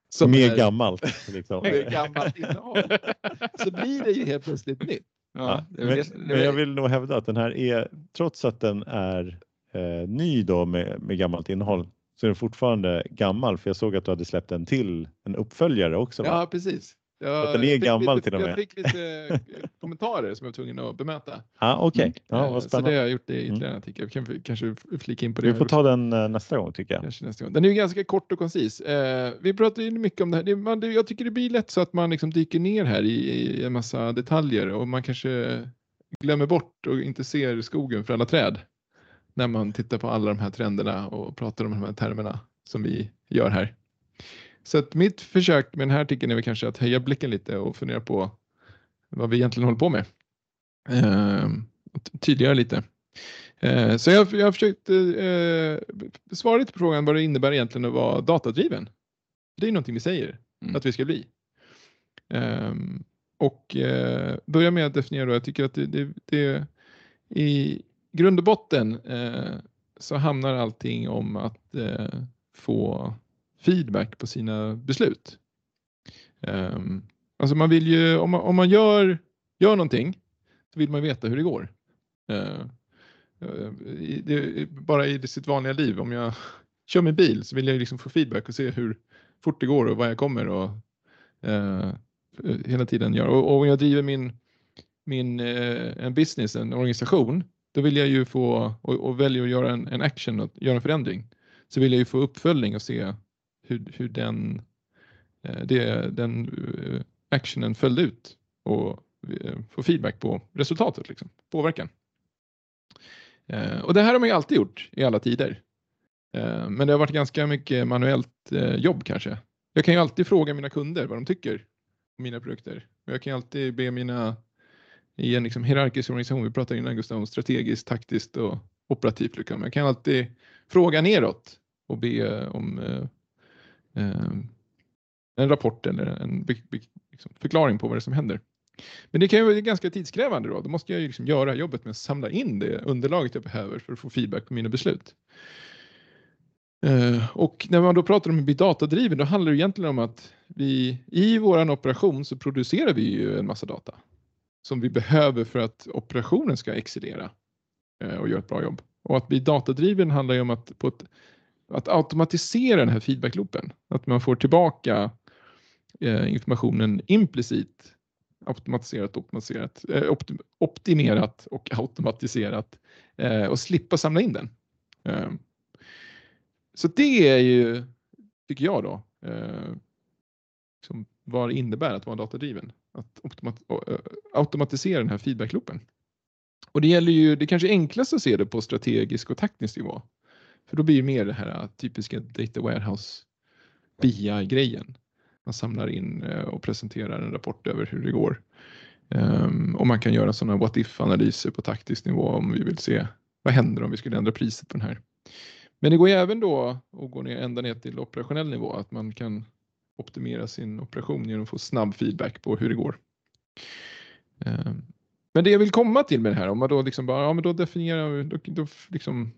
Som Mer är- gammalt. Liksom. med gammalt innehåll. (laughs) Så blir det ju helt plötsligt nytt. Ja Ja, men, det- det men jag vill nog hävda att den här är, trots att den är eh, ny då med, med gammalt innehåll, så är den fortfarande gammal. För jag såg att du hade släppt en till, en uppföljare också. va? Ja, precis. Jag, Att den är gammal lite, till och med. Jag fick lite eh, (laughs) kommentarer som jag var tvungen att bemöta. ah, Okej, Mm. ja, Eh, vad så det spännande. har jag gjort i ytterligare en artikel. Vi kan kanske flika in på det. Vi får ta den eh, nästa gång tycker jag. Kanske nästa gång. Den är ju ganska kort och koncis. Vi pratar ju mycket om det här. Jag tycker det blir lätt så att man liksom dyker ner här i en massa detaljer och man kanske glömmer bort och inte ser skogen för alla träd. När man tittar på alla de här trenderna och pratar om de här termerna som vi gör här. Så att mitt försök med den här artikeln är väl kanske att höja blicken lite och fundera på vad vi egentligen håller på med. Eh, tydliggöra lite. Eh, Så jag, jag har försökt eh, svara lite på frågan vad det innebär egentligen att vara datadriven. Det är någonting vi säger Mm. att vi ska bli. Ehm, och eh, börja med att definiera då, jag tycker att det, det, det i grund och botten eh, så handlar allting om att eh, få feedback på sina beslut. Um, alltså man vill ju, om man, om man gör, gör någonting så vill man veta hur det går. Uh, i, det, bara i sitt vanliga liv, om jag (laughs) kör min bil så vill jag liksom få feedback och se hur fort det går och var jag kommer och uh, hela tiden gör. Och, och om jag driver min, min uh, en business, en organisation, då vill jag ju få och, och väljer att göra en, en action och göra en förändring. Så vill jag ju få uppföljning och se hur, hur den, eh, det, den eh, actionen följde ut och eh, få feedback på resultatet, liksom, påverkan. Eh, och det här har man ju alltid gjort i alla tider. Eh, men det har varit ganska mycket manuellt eh, jobb kanske. Jag kan ju alltid fråga mina kunder vad de tycker om mina produkter. Jag kan ju alltid be mina, i en liksom hierarkisk organisation, vi pratade innan Gustav om strategiskt, taktiskt och operativt. Liksom. Jag kan alltid fråga neråt och be om eh, Ehm, en rapport eller en liksom förklaring på vad det är som händer. Men det kan ju vara ganska tidskrävande då. Då måste jag ju liksom göra jobbet med att samla in det underlaget jag behöver för att få feedback på mina beslut. Ehm, och när man då pratar om att bli datadriven, då handlar det egentligen om att vi i våran operation så producerar vi ju en massa data som vi behöver för att operationen ska excellera eh, och göra ett bra jobb. Och att bli datadriven handlar ju om att på ett att automatisera den här feedbackloopen. Att man får tillbaka eh, informationen implicit automatiserat, optimiserat, eh, optimerat och automatiserat eh, och slippa samla in den. Eh, så det är ju, tycker jag då, eh, liksom vad det innebär att vara datadriven. Att automat eh, automatisera den här feedbackloopen. Och det gäller ju, det kanske enklaste att se det på strategisk och taktisk nivå. För då blir det mer det här äh, typiska data warehouse BI-grejen. Man samlar in äh, och presenterar en rapport över hur det går. Um, och man kan göra sådana what if-analyser på taktisk nivå om vi vill se vad händer om vi skulle ändra priset på den här. Men det går ju även då att gå ner ända ner till operationell nivå, att man kan optimera sin operation genom att få snabb feedback på hur det går. Um, men det jag vill komma till med det här, om man då liksom bara, ja men då definierar, då, då liksom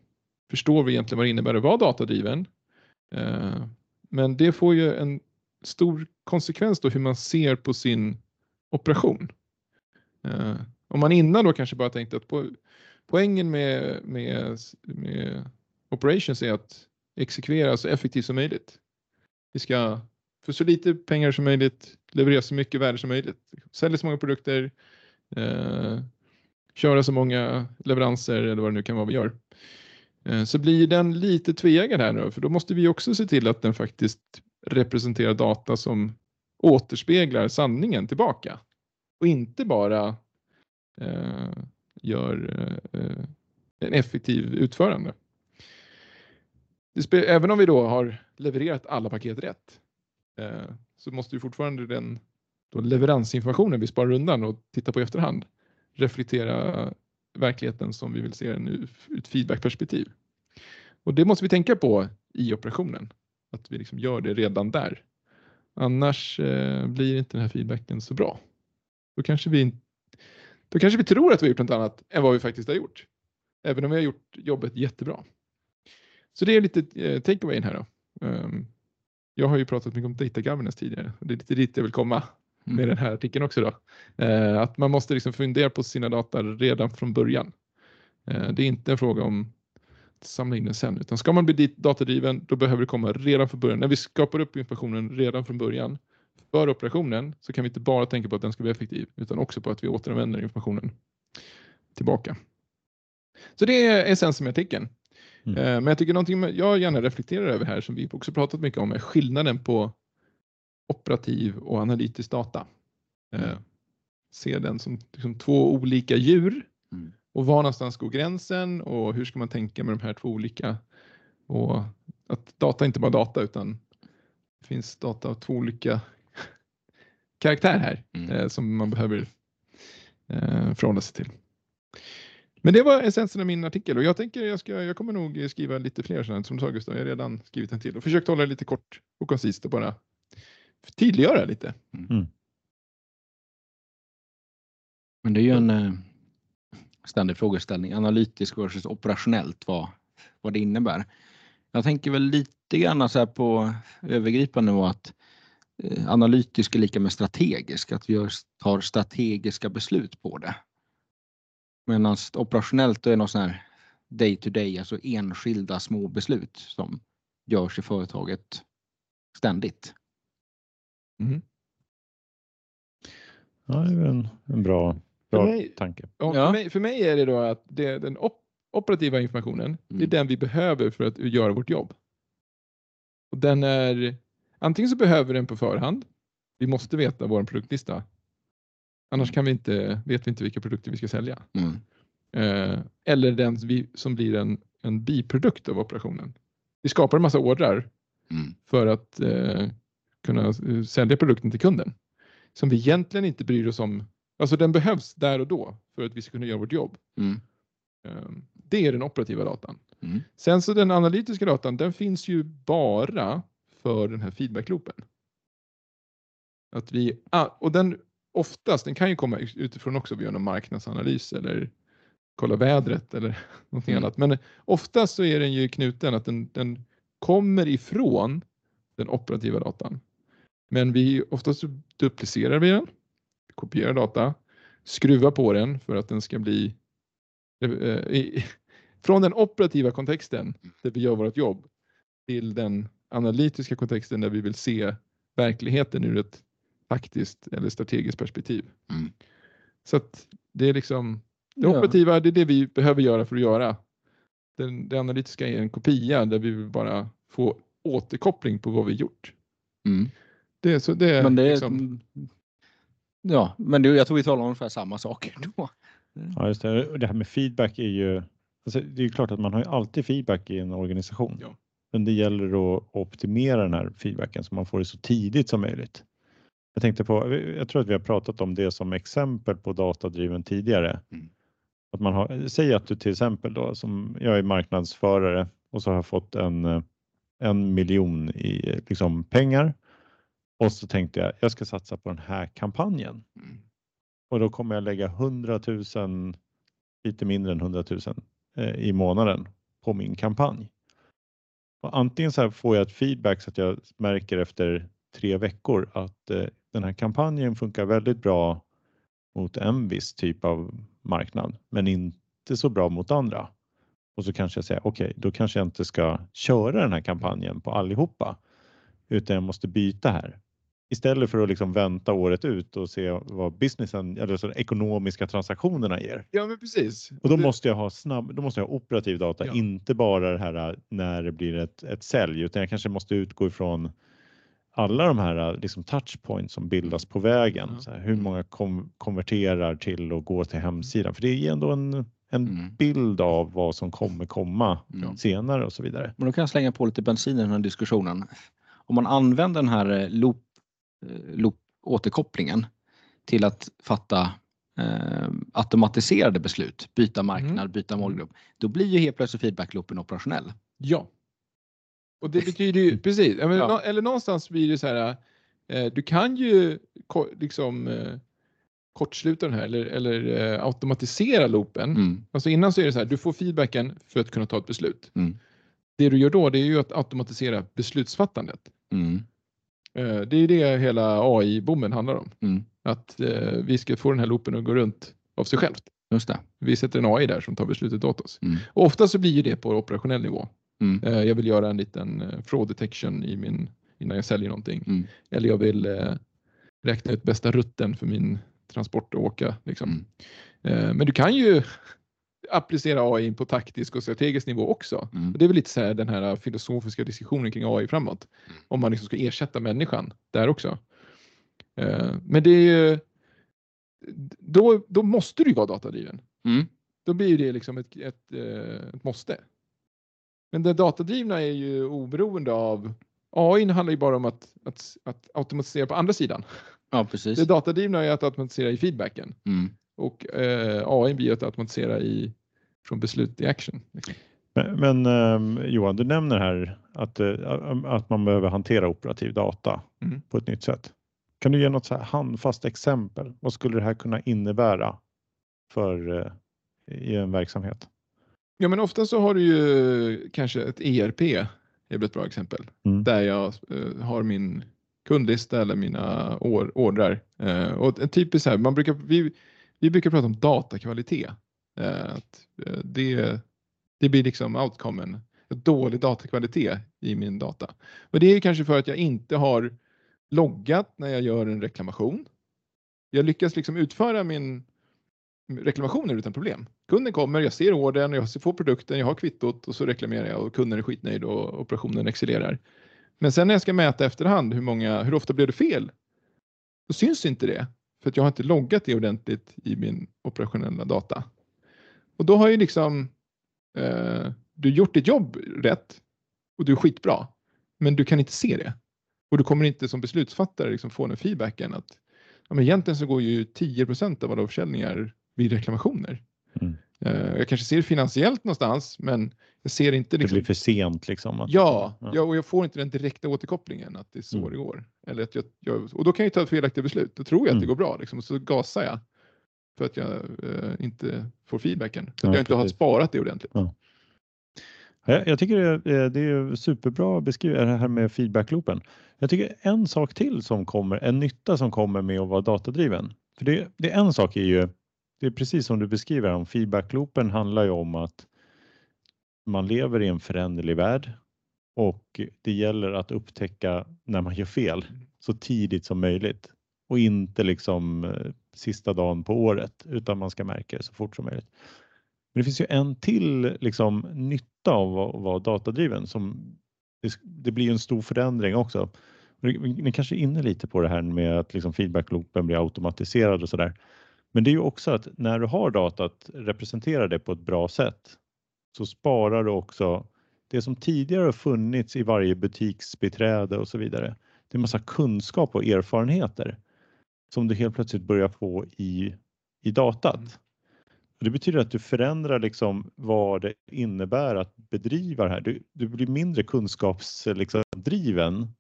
förstår vi egentligen vad det innebär att vara datadriven. Eh, men det får ju en stor konsekvens då hur man ser på sin operation. Eh, om man innan då kanske bara tänkte att poängen med, med, med operations är att exekvera så effektivt som möjligt. Vi ska för så lite pengar som möjligt leverera så mycket värde som möjligt. Sälja så många produkter, eh, köra så många leveranser eller vad det nu kan vara vi gör. Eh, så blir den lite tveeggad här nu, för då måste vi också se till att den faktiskt representerar data som återspeglar sanningen tillbaka och inte bara eh, gör eh, en effektiv utförande. även om vi då har levererat alla paket rätt eh, så måste ju fortfarande den då leveransinformationen vi sparar undan och tittar på i efterhand reflektera verkligheten som vi vill se den ur ett feedbackperspektiv. Och det måste vi tänka på i operationen, att vi liksom gör det redan där. Annars eh, blir inte den här feedbacken så bra. Då kanske, vi, då kanske vi tror att vi har gjort något annat än vad vi faktiskt har gjort. Även om vi har gjort jobbet jättebra. Så det är lite eh, takeawayen här då. Um, jag har ju pratat mycket om data governance tidigare och det är lite dit jag vill komma med mm. den här artikeln också. Då. Eh, att man måste liksom fundera på sina data redan från början. Eh, det är inte en fråga om att samla in den sen, utan ska man bli datadriven då behöver det komma redan från början. När vi skapar upp informationen redan från början för operationen så kan vi inte bara tänka på att den ska bli effektiv utan också på att vi återanvänder informationen tillbaka. Så det är essensen med artikeln. Mm. Eh, men jag tycker någonting jag gärna reflekterar över här som vi också pratat mycket om är skillnaden på operativ och analytisk data. Eh, mm. Se den som liksom två olika djur mm. och var någonstans går gränsen och hur ska man tänka med de här två olika och att data inte bara data utan det finns data av två olika (laughs) karaktär här mm. eh, som man behöver eh, förhålla sig till. Men det var essensen av min artikel och jag tänker jag, ska, jag kommer nog skriva lite fler sådana som du sa Gustav. Jag har redan skrivit en till och försökt hålla det lite kort och koncist och bara tydliggöra lite. Mm. mm. Men det är ju en eh, ständig frågeställning, analytisk versus operationellt, vad, vad det innebär. Jag tänker väl lite grann så här på övergripande nivå att eh, analytisk är lika med strategisk, att vi gör, tar strategiska beslut på det. Medan operationellt då är det något sån här day to day, alltså enskilda små beslut som görs i företaget ständigt. Mm. Ja, det är en, en bra, För bra mig- tanke. Och Ja. för, mig, för mig är det då att det, den op- operativa informationen, det är Mm. den vi behöver för att göra vårt jobb. Och den är, antingen så behöver vi den på förhand. Vi måste veta vår produktlista. Annars kan vi inte, vet vi inte vilka produkter vi ska sälja. Mm. Eh, eller den som blir en, en biprodukt av operationen. Vi skapar en massa ordrar Mm. för att eh, kunna eh, sälja produkten till kunden. Som vi egentligen inte bryr oss om. Alltså den behövs där och då för att vi ska kunna göra vårt jobb. Mm. Eh, Det är den operativa datan. Mm. Sen så den analytiska datan, den finns ju bara för den här feedbackloopen. Att vi, ah, och den oftast, den kan ju komma utifrån också, vi gör någon marknadsanalys eller kolla vädret eller (laughs) någonting Mm. annat. Men oftast så är den ju knuten att den, den kommer ifrån den operativa datan. Men vi oftast duplicerar vi den, kopierar data, skruvar på den för att den ska bli eh, i, (laughs) från den operativa kontexten där vi gör vårt jobb till den analytiska kontexten där vi vill se verkligheten ur ett taktiskt eller strategiskt perspektiv. Mm. Så att det är liksom det Ja. operativa, det är det vi behöver göra för att göra. Den, det analytiska är en kopia där vi vill bara få återkoppling på vad vi gjort. Mm. Det, är så det är Men det är, liksom, ja, men det, jag tror vi talar om ungefär samma saker (laughs) då. Ja, just det. Och det här med feedback är ju, alltså det är ju klart att man har ju alltid feedback i en organisation. Ja. Men det gäller att optimera den här feedbacken så man får det så tidigt som möjligt. Jag tänkte på, jag tror att vi har pratat om det som exempel på datadriven tidigare. Mm. Att man har, säg att du till exempel då, som jag är marknadsförare och så har jag fått en, eh, en miljon i liksom pengar. Och så tänkte jag, jag ska satsa på den här kampanjen. Mm. Och då kommer jag lägga 100 000, lite mindre än 100 000 eh, i månaden på min kampanj. Och antingen så här får jag ett feedback så att jag märker efter tre veckor att eh, den här kampanjen funkar väldigt bra mot en viss typ av marknad, men inte så bra mot andra. Och så kanske jag säger okej, då kanske jag inte ska köra den här kampanjen på allihopa, utan jag måste byta här. Istället för att liksom vänta året ut och se vad businessen eller så de ekonomiska transaktionerna ger. ja men precis. Och då Det- måste jag ha snabb, då måste jag ha operativ data, Ja. inte bara det här äh, när det blir ett, ett sälj, utan jag kanske måste utgå ifrån alla de här äh, liksom touchpoints som bildas på vägen. Ja. Så här, hur många kom, konverterar till och går till hemsidan? För det ger ändå en, en Mm. bild av vad som kommer komma Mm. senare och så vidare. Men då kan jag slänga på lite bensin i den här diskussionen. Om man använder den här eh, loop, loop återkopplingen till att fatta eh, automatiserade beslut, byta marknad, byta målgrupp, då blir ju helt plötsligt feedbackloopen operationell. Ja. Och det betyder ju, (laughs) precis, men Ja. eller någonstans blir det så här, eh, du kan ju liksom eh, kortsluta den här eller, eller eh, automatisera loopen. Mm. Alltså innan så är det så här, du får feedbacken för att kunna ta ett beslut. Mm. Det du gör då det är ju att automatisera beslutsfattandet. Mm. Eh, det är det hela AI-boomen handlar om. Mm. Att eh, vi ska få den här loopen att gå runt av sig självt. Just det. Vi sätter en AI där som tar beslutet åt oss. Mm. Och ofta så blir ju det på operationell nivå. Mm. Eh, jag vill göra en liten fraud detection i min, innan jag säljer någonting. Mm. Eller jag vill eh, räkna ut bästa rutten för min transport och åka. Liksom. Mm. Eh, men du kan ju applicera AI på taktisk och strategisk nivå också. Mm. Och det är väl lite så här den här filosofiska diskussionen kring AI framåt. Mm. Om man liksom ska ersätta människan där också. Eh, men det är ju då, då måste du ju vara datadriven. Mm. Då blir det liksom ett, ett, eh, ett måste. Men det datadrivna är ju oberoende av AI handlar ju bara om att, att, att automatisera på andra sidan. Ja, precis. Det datadrivna är att automatisera i feedbacken Mm. Och eh, AI blir att automatisera i från beslut i action. Liksom. Men, men ehm, Johan, du nämner här att, eh, att man behöver hantera operativ data Mm. på ett nytt sätt. Kan du ge något så här handfast exempel? Vad skulle det här kunna innebära för eh, i en verksamhet? Ja, men ofta så har du ju kanske ett ERP är väl ett bra exempel. Mm. Där jag eh, har min kundlista eller mina or ordrar. Eh, och en typisk så här, man brukar, vi, vi brukar prata om datakvalitet. Eh, att, eh, det, det blir liksom outcomen, dålig datakvalitet i min data. Och det är kanske för att jag inte har loggat när jag gör en reklamation. Jag lyckas liksom utföra min reklamationer utan problem. Kunden kommer, jag ser ordern, jag får produkten, jag har kvittot och så reklamerar jag och kunden är skitnöjd och operationen excellerar. Men sen när jag ska mäta efterhand hur, många, hur ofta blev det fel? Då syns inte det för att jag har inte loggat det ordentligt i min operationella data. Och då har ju liksom eh, du gjort ditt jobb rätt och du är skitbra, men du kan inte se det. Och du kommer inte som beslutsfattare liksom få den feedbacken att ja, men egentligen så går ju 10% av alla försäljningar vid reklamationer. Mm. Eh, jag kanske ser det finansiellt någonstans, men jag ser inte Det liksom, blir för sent liksom. Att, Ja, Ja. ja. och jag får inte den direkta återkopplingen att det är så Mm. det går. Eller att jag, jag, och då kan jag ta ett felaktigt beslut. Då tror jag att det Mm. går bra liksom, och så gasar jag för att jag eh, inte får feedbacken. För att Ja, jag inte har precis. sparat det ordentligt. Jag, jag tycker det, är- det är superbra beskrivet det här med feedbackloopen. Jag tycker en sak till som kommer, en nytta som kommer med att vara datadriven. För det, det är en sak är ju, det är precis som du beskriver om feedbackloopen handlar ju om att man lever i en föränderlig värld och det gäller att upptäcka när man gör fel så tidigt som möjligt och inte liksom eh, sista dagen på året utan man ska märka det så fort som möjligt. Men det finns ju en till liksom, nytta av att vara datadriven som det, blir en stor förändring också. Ni ni kanske är inne lite på det här med att liksom feedbackloopen blir automatiserad och sådär. Men det är ju också att när du har datat representerar det på ett bra sätt så sparar du också det som tidigare har funnits i varje butiksbiträde och så vidare. Det är massa kunskap och erfarenheter som du helt plötsligt börjar få i, i datat. Mm. Och det betyder att du förändrar liksom vad det innebär att bedriva det här. Du, du blir mindre kunskapsdriven liksom,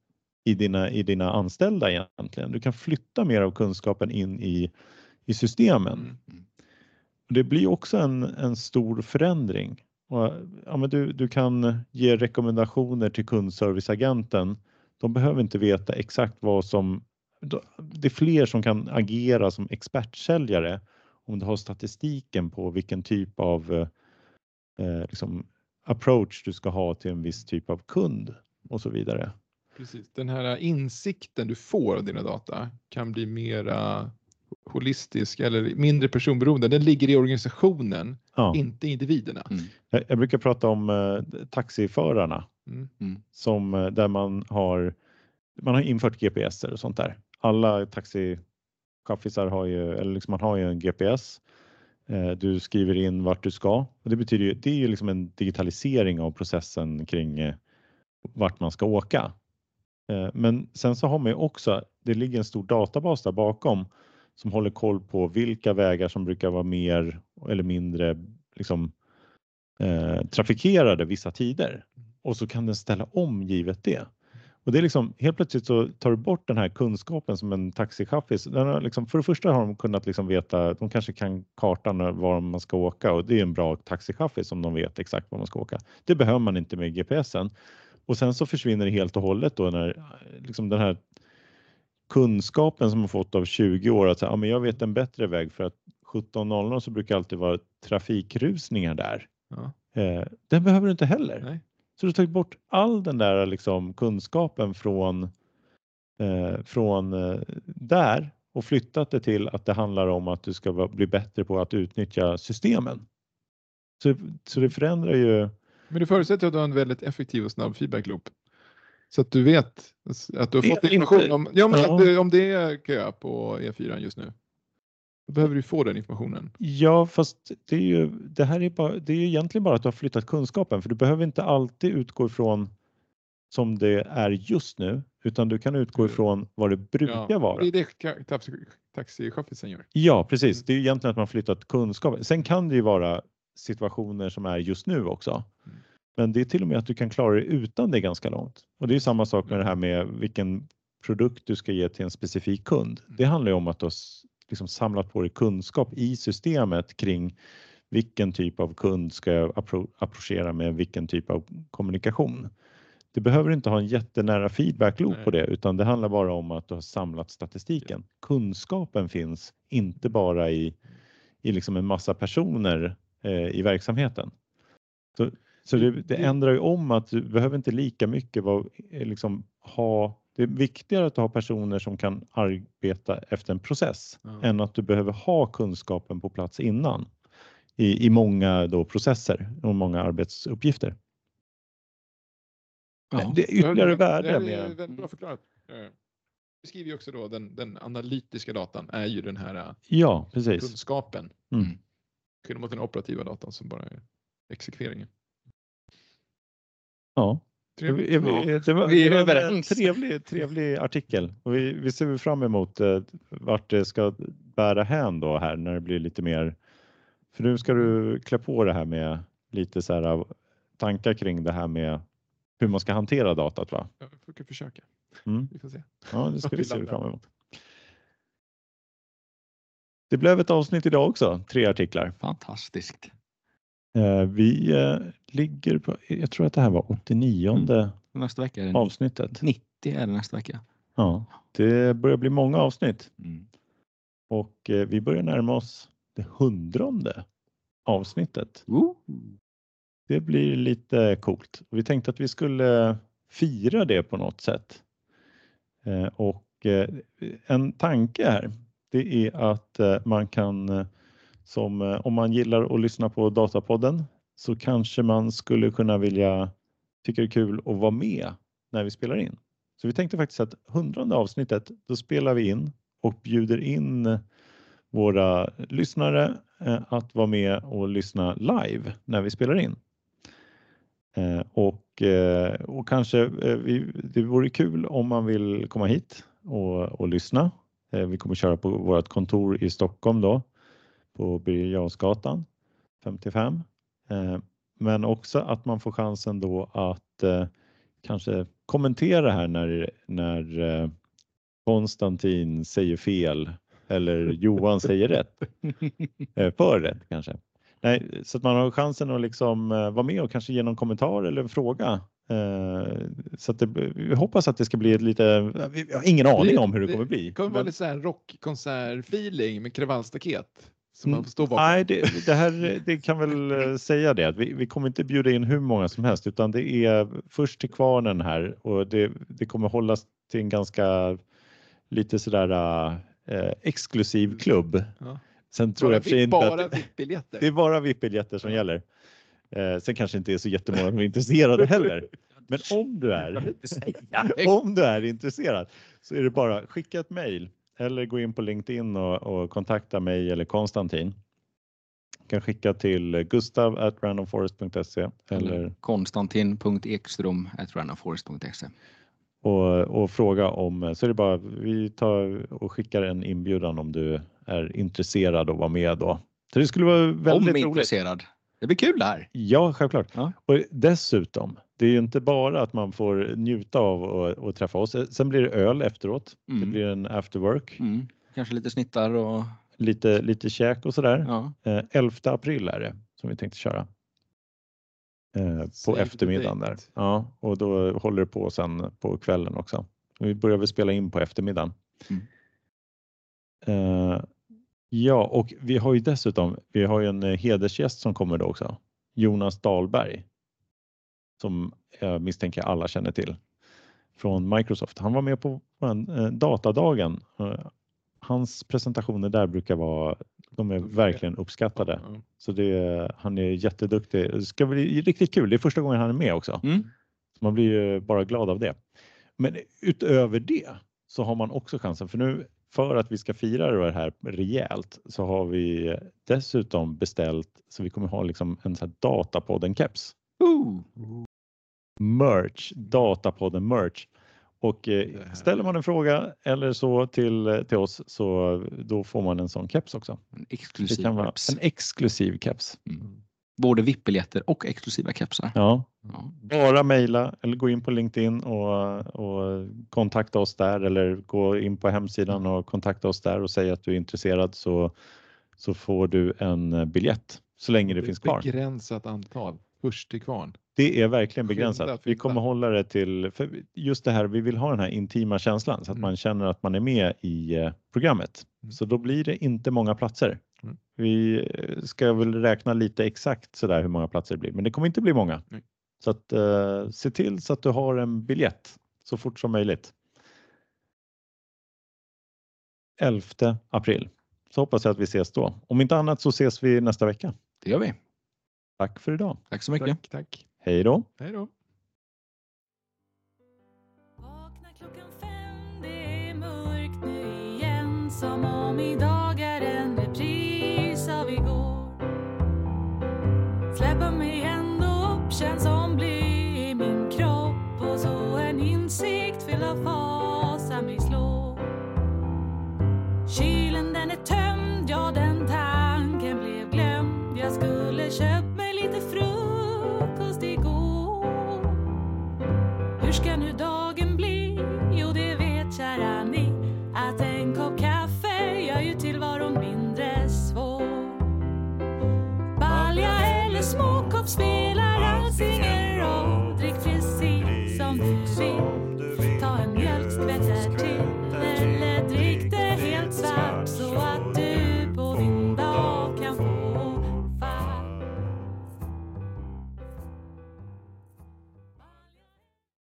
i, dina, i dina anställda egentligen. Du kan flytta mer av kunskapen in i, i systemen. Mm. Och Det blir också en, en stor förändring. Och, ja, men du, du kan ge rekommendationer till kundserviceagenten. De behöver inte veta exakt vad som... Det är fler som kan agera som expertsäljare om du har statistiken på vilken typ av eh, liksom approach du ska ha till en viss typ av kund och så vidare. Precis. Den här insikten du får av dina data kan bli mera holistisk eller mindre personberoende. Den ligger i organisationen, Ja, inte individerna. Mm. jag, jag brukar prata om eh, taxiförarna Mm. som eh, där man har man har infört GPS och sånt där. Alla taxichaffisar har ju, eller liksom man har ju en GPS. Eh, Du skriver in vart du ska och det betyder ju, det är ju liksom en digitalisering av processen kring eh, vart man ska åka. Eh, Men sen så har man ju också, det ligger en stor databas där bakom som håller koll på vilka vägar som brukar vara mer eller mindre liksom, eh, trafikerade vissa tider och så kan den ställa om givet det. Och det är liksom helt plötsligt så tar du bort den här kunskapen som en taxichaffis. Liksom, för det första har de kunnat liksom veta, de kanske kan kartan var man ska åka och det är en bra taxichaffis om de vet exakt var man ska åka. Det behöver man inte med GPSen. Och sen så försvinner det helt och hållet då när liksom den här kunskapen som man fått av 20 år att säga, ja, men jag vet en bättre väg för att 17.00 så brukar alltid vara trafikrusningar där. Ja. Eh, den behöver du inte heller. Nej. Så du har tagit bort all den där liksom kunskapen från, eh, från eh, där och flyttat det till att det handlar om att du ska bli bättre på att utnyttja systemen. Så, så det förändrar ju. Men det förutsätter att du har en väldigt effektiv och snabb feedback loop. Så att du vet att du har fått information om, ja, men Ja. att du, om det är kö på E4 just nu. Då behöver du få den informationen. Ja, fast det är ju det här är bara. Det är ju egentligen bara att du har flyttat kunskapen för du behöver inte alltid utgå ifrån som det är just nu, utan du kan utgå Mm. ifrån vad det brukar Ja, vara. Det är det ka- taxi- taxichaffisen gör. Ja, precis. Det är ju egentligen att man flyttat kunskap. Sen kan det ju vara situationer som är just nu också. Mm. Men det är till och med att du kan klara dig utan det ganska långt. Och det är samma sak med det här med vilken produkt du ska ge till en specifik kund. Det handlar ju om att du har liksom samlat på dig kunskap i systemet kring vilken typ av kund ska jag appro- approchera med vilken typ av kommunikation. det behöver inte ha en jättenära feedback loop Nej. på det utan det handlar bara om att du har samlat statistiken. Kunskapen finns inte bara i, i liksom en massa personer eh, i verksamheten. Så, så det, det ändrar ju om att du behöver inte lika mycket vara, eh, liksom, ha det är viktigare att har personer som kan arbeta efter en process Ja. än att du behöver ha kunskapen på plats innan i, i många då processer och många arbetsuppgifter. Ja. Det är ytterligare det värde är med väldigt bra förklarat. Eh, Vi skriver ju också då den, den analytiska datan är ju den här eh, Ja, precis. kunskapen. Mm. Skillnad mot den operativa datan som bara är exekveringen. Ja. Trevligt. Vi, vi, det var, Vi är var en överens. trevlig, trevlig artikel och vi, vi ser fram emot eh, vart det ska bära hän då här när det blir lite mer. För nu ska du klä på det här med lite så här tankar kring det här med hur man ska hantera datat va? Jag får försöka. Mm. Vi får se. Ja, det ska (laughs) vi se fram emot. Det blev ett avsnitt idag också, tre artiklar. Fantastiskt. Eh, Vi eh, ligger på, jag tror att det här var 89 Nästa vecka är det avsnittet. 90 är det nästa vecka. Ja, det börjar bli många avsnitt Mm. och eh, vi börjar närma oss det hundrade avsnittet. Woo. Det blir lite coolt. Vi tänkte att vi skulle fira det på något sätt. Eh, Och eh, en tanke här, det är att eh, man kan, eh, som eh, om man gillar att lyssna på Datapodden, så kanske man skulle kunna vilja, tycka det är kul att vara med när vi spelar in. Så vi tänkte faktiskt att hundrade avsnittet, då spelar vi in och bjuder in våra lyssnare eh, att vara med och lyssna live när vi spelar in. Eh, och, eh, och kanske det vore kul om man vill komma hit och, och lyssna. Vi kommer köra på vårt kontor i Stockholm då på Birger Jarlsgatan 55. Eh, Men också att man får chansen då att eh, kanske kommentera här när, när eh, Konstantin säger fel eller Johan säger rätt. (laughs) För rätt kanske. Nej, så att man har chansen att liksom vara med och kanske ge någon kommentar eller en fråga. Så att det, vi hoppas att det ska bli ett lite, vi har ingen aning om hur det kommer bli. Det kommer vara lite så här rockkonsert-feeling med kravallstaket. Som Mm. man får stå bakom. Nej, det, (laughs) det här det kan väl eh, säga det. att Vi, vi kommer inte bjuda in hur många som helst utan det är först till kvarnen här och det, det kommer hållas till en ganska lite sådär eh, exklusiv klubb. Ja. Sen tror Bara, jag vi- inte bara att VIP-biljetter. det är bara VIP-biljetter som gäller. Eh, sen kanske inte är så jättemånga som är intresserade heller. Men om du är, (laughs) om du är intresserad så är det bara skicka ett mejl eller gå in på LinkedIn och, och kontakta mig eller Konstantin. Du kan skicka till gustav at randomforest.se eller, Konstantin.ekström.randomforest.se. och, och fråga om, så är det bara, vi tar och skickar en inbjudan om du är intresserad och vara med då. Så det skulle vara Om väldigt roligt. intresserad. Det blir kul det här. Ja, självklart. Ja. Och dessutom, det är ju inte bara att man får njuta av och, och träffa oss. Sen blir det öl efteråt. Det Mm. blir en after work, Mm. Kanske lite snittar och lite, lite käk och sådär. ja. Eh, 11 april är det som vi tänkte köra. Eh, på eftermiddagen där. Ja, och då håller det på sen på kvällen också. Vi börjar väl spela in på eftermiddagen. Mm. Eh, ja, och vi har ju dessutom, vi har ju en eh, hedersgäst som kommer då också. Jonas Dahlberg. Som jag misstänker alla känner till. Från Microsoft. Han var med på en, eh, datadagen. Eh, hans presentationer där brukar vara, de är verkligen uppskattade. Så det, han är jätteduktig. Det ska bli riktigt kul. Det är första gången han är med också. Mm. Så man blir ju bara glad av det. Men utöver det så har man också chansen för nu för att vi ska fira det här rejält så har vi dessutom beställt så vi kommer ha liksom en sån här datapodden keps. Ooh. Merch, datapodden merch. Och eh, ställer man en fråga eller så till, till oss så då får man en sån keps också. En exklusiv keps. en exklusiv keps. Både VIP-biljetter och exklusiva kepsar. Ja, Ja. Bara mejla eller gå in på LinkedIn och, och kontakta oss där eller gå in på hemsidan och kontakta oss där och säga att du är intresserad så, så får du en biljett så länge det finns kvar. Begränsat antal. Först till kvarn. Det är verkligen begränsat. Vi kommer hålla det till, för just det här, vi vill ha den här intima känslan så att Mm. man känner att man är med i eh, programmet. Mm. Så då blir det inte många platser. Mm. Vi eh, ska väl räkna lite exakt sådär hur många platser det blir, men det kommer inte bli många. Nej. Så att eh, se till så att du har en biljett så fort som möjligt. 11 april. Så hoppas jag att vi ses då. Om inte annat så ses vi nästa vecka. Det gör vi. Tack för idag. Tack så mycket. Tack, tack. Hej då! Hej då. Vakna klockan fem, det är mörkt nu igen Som om idag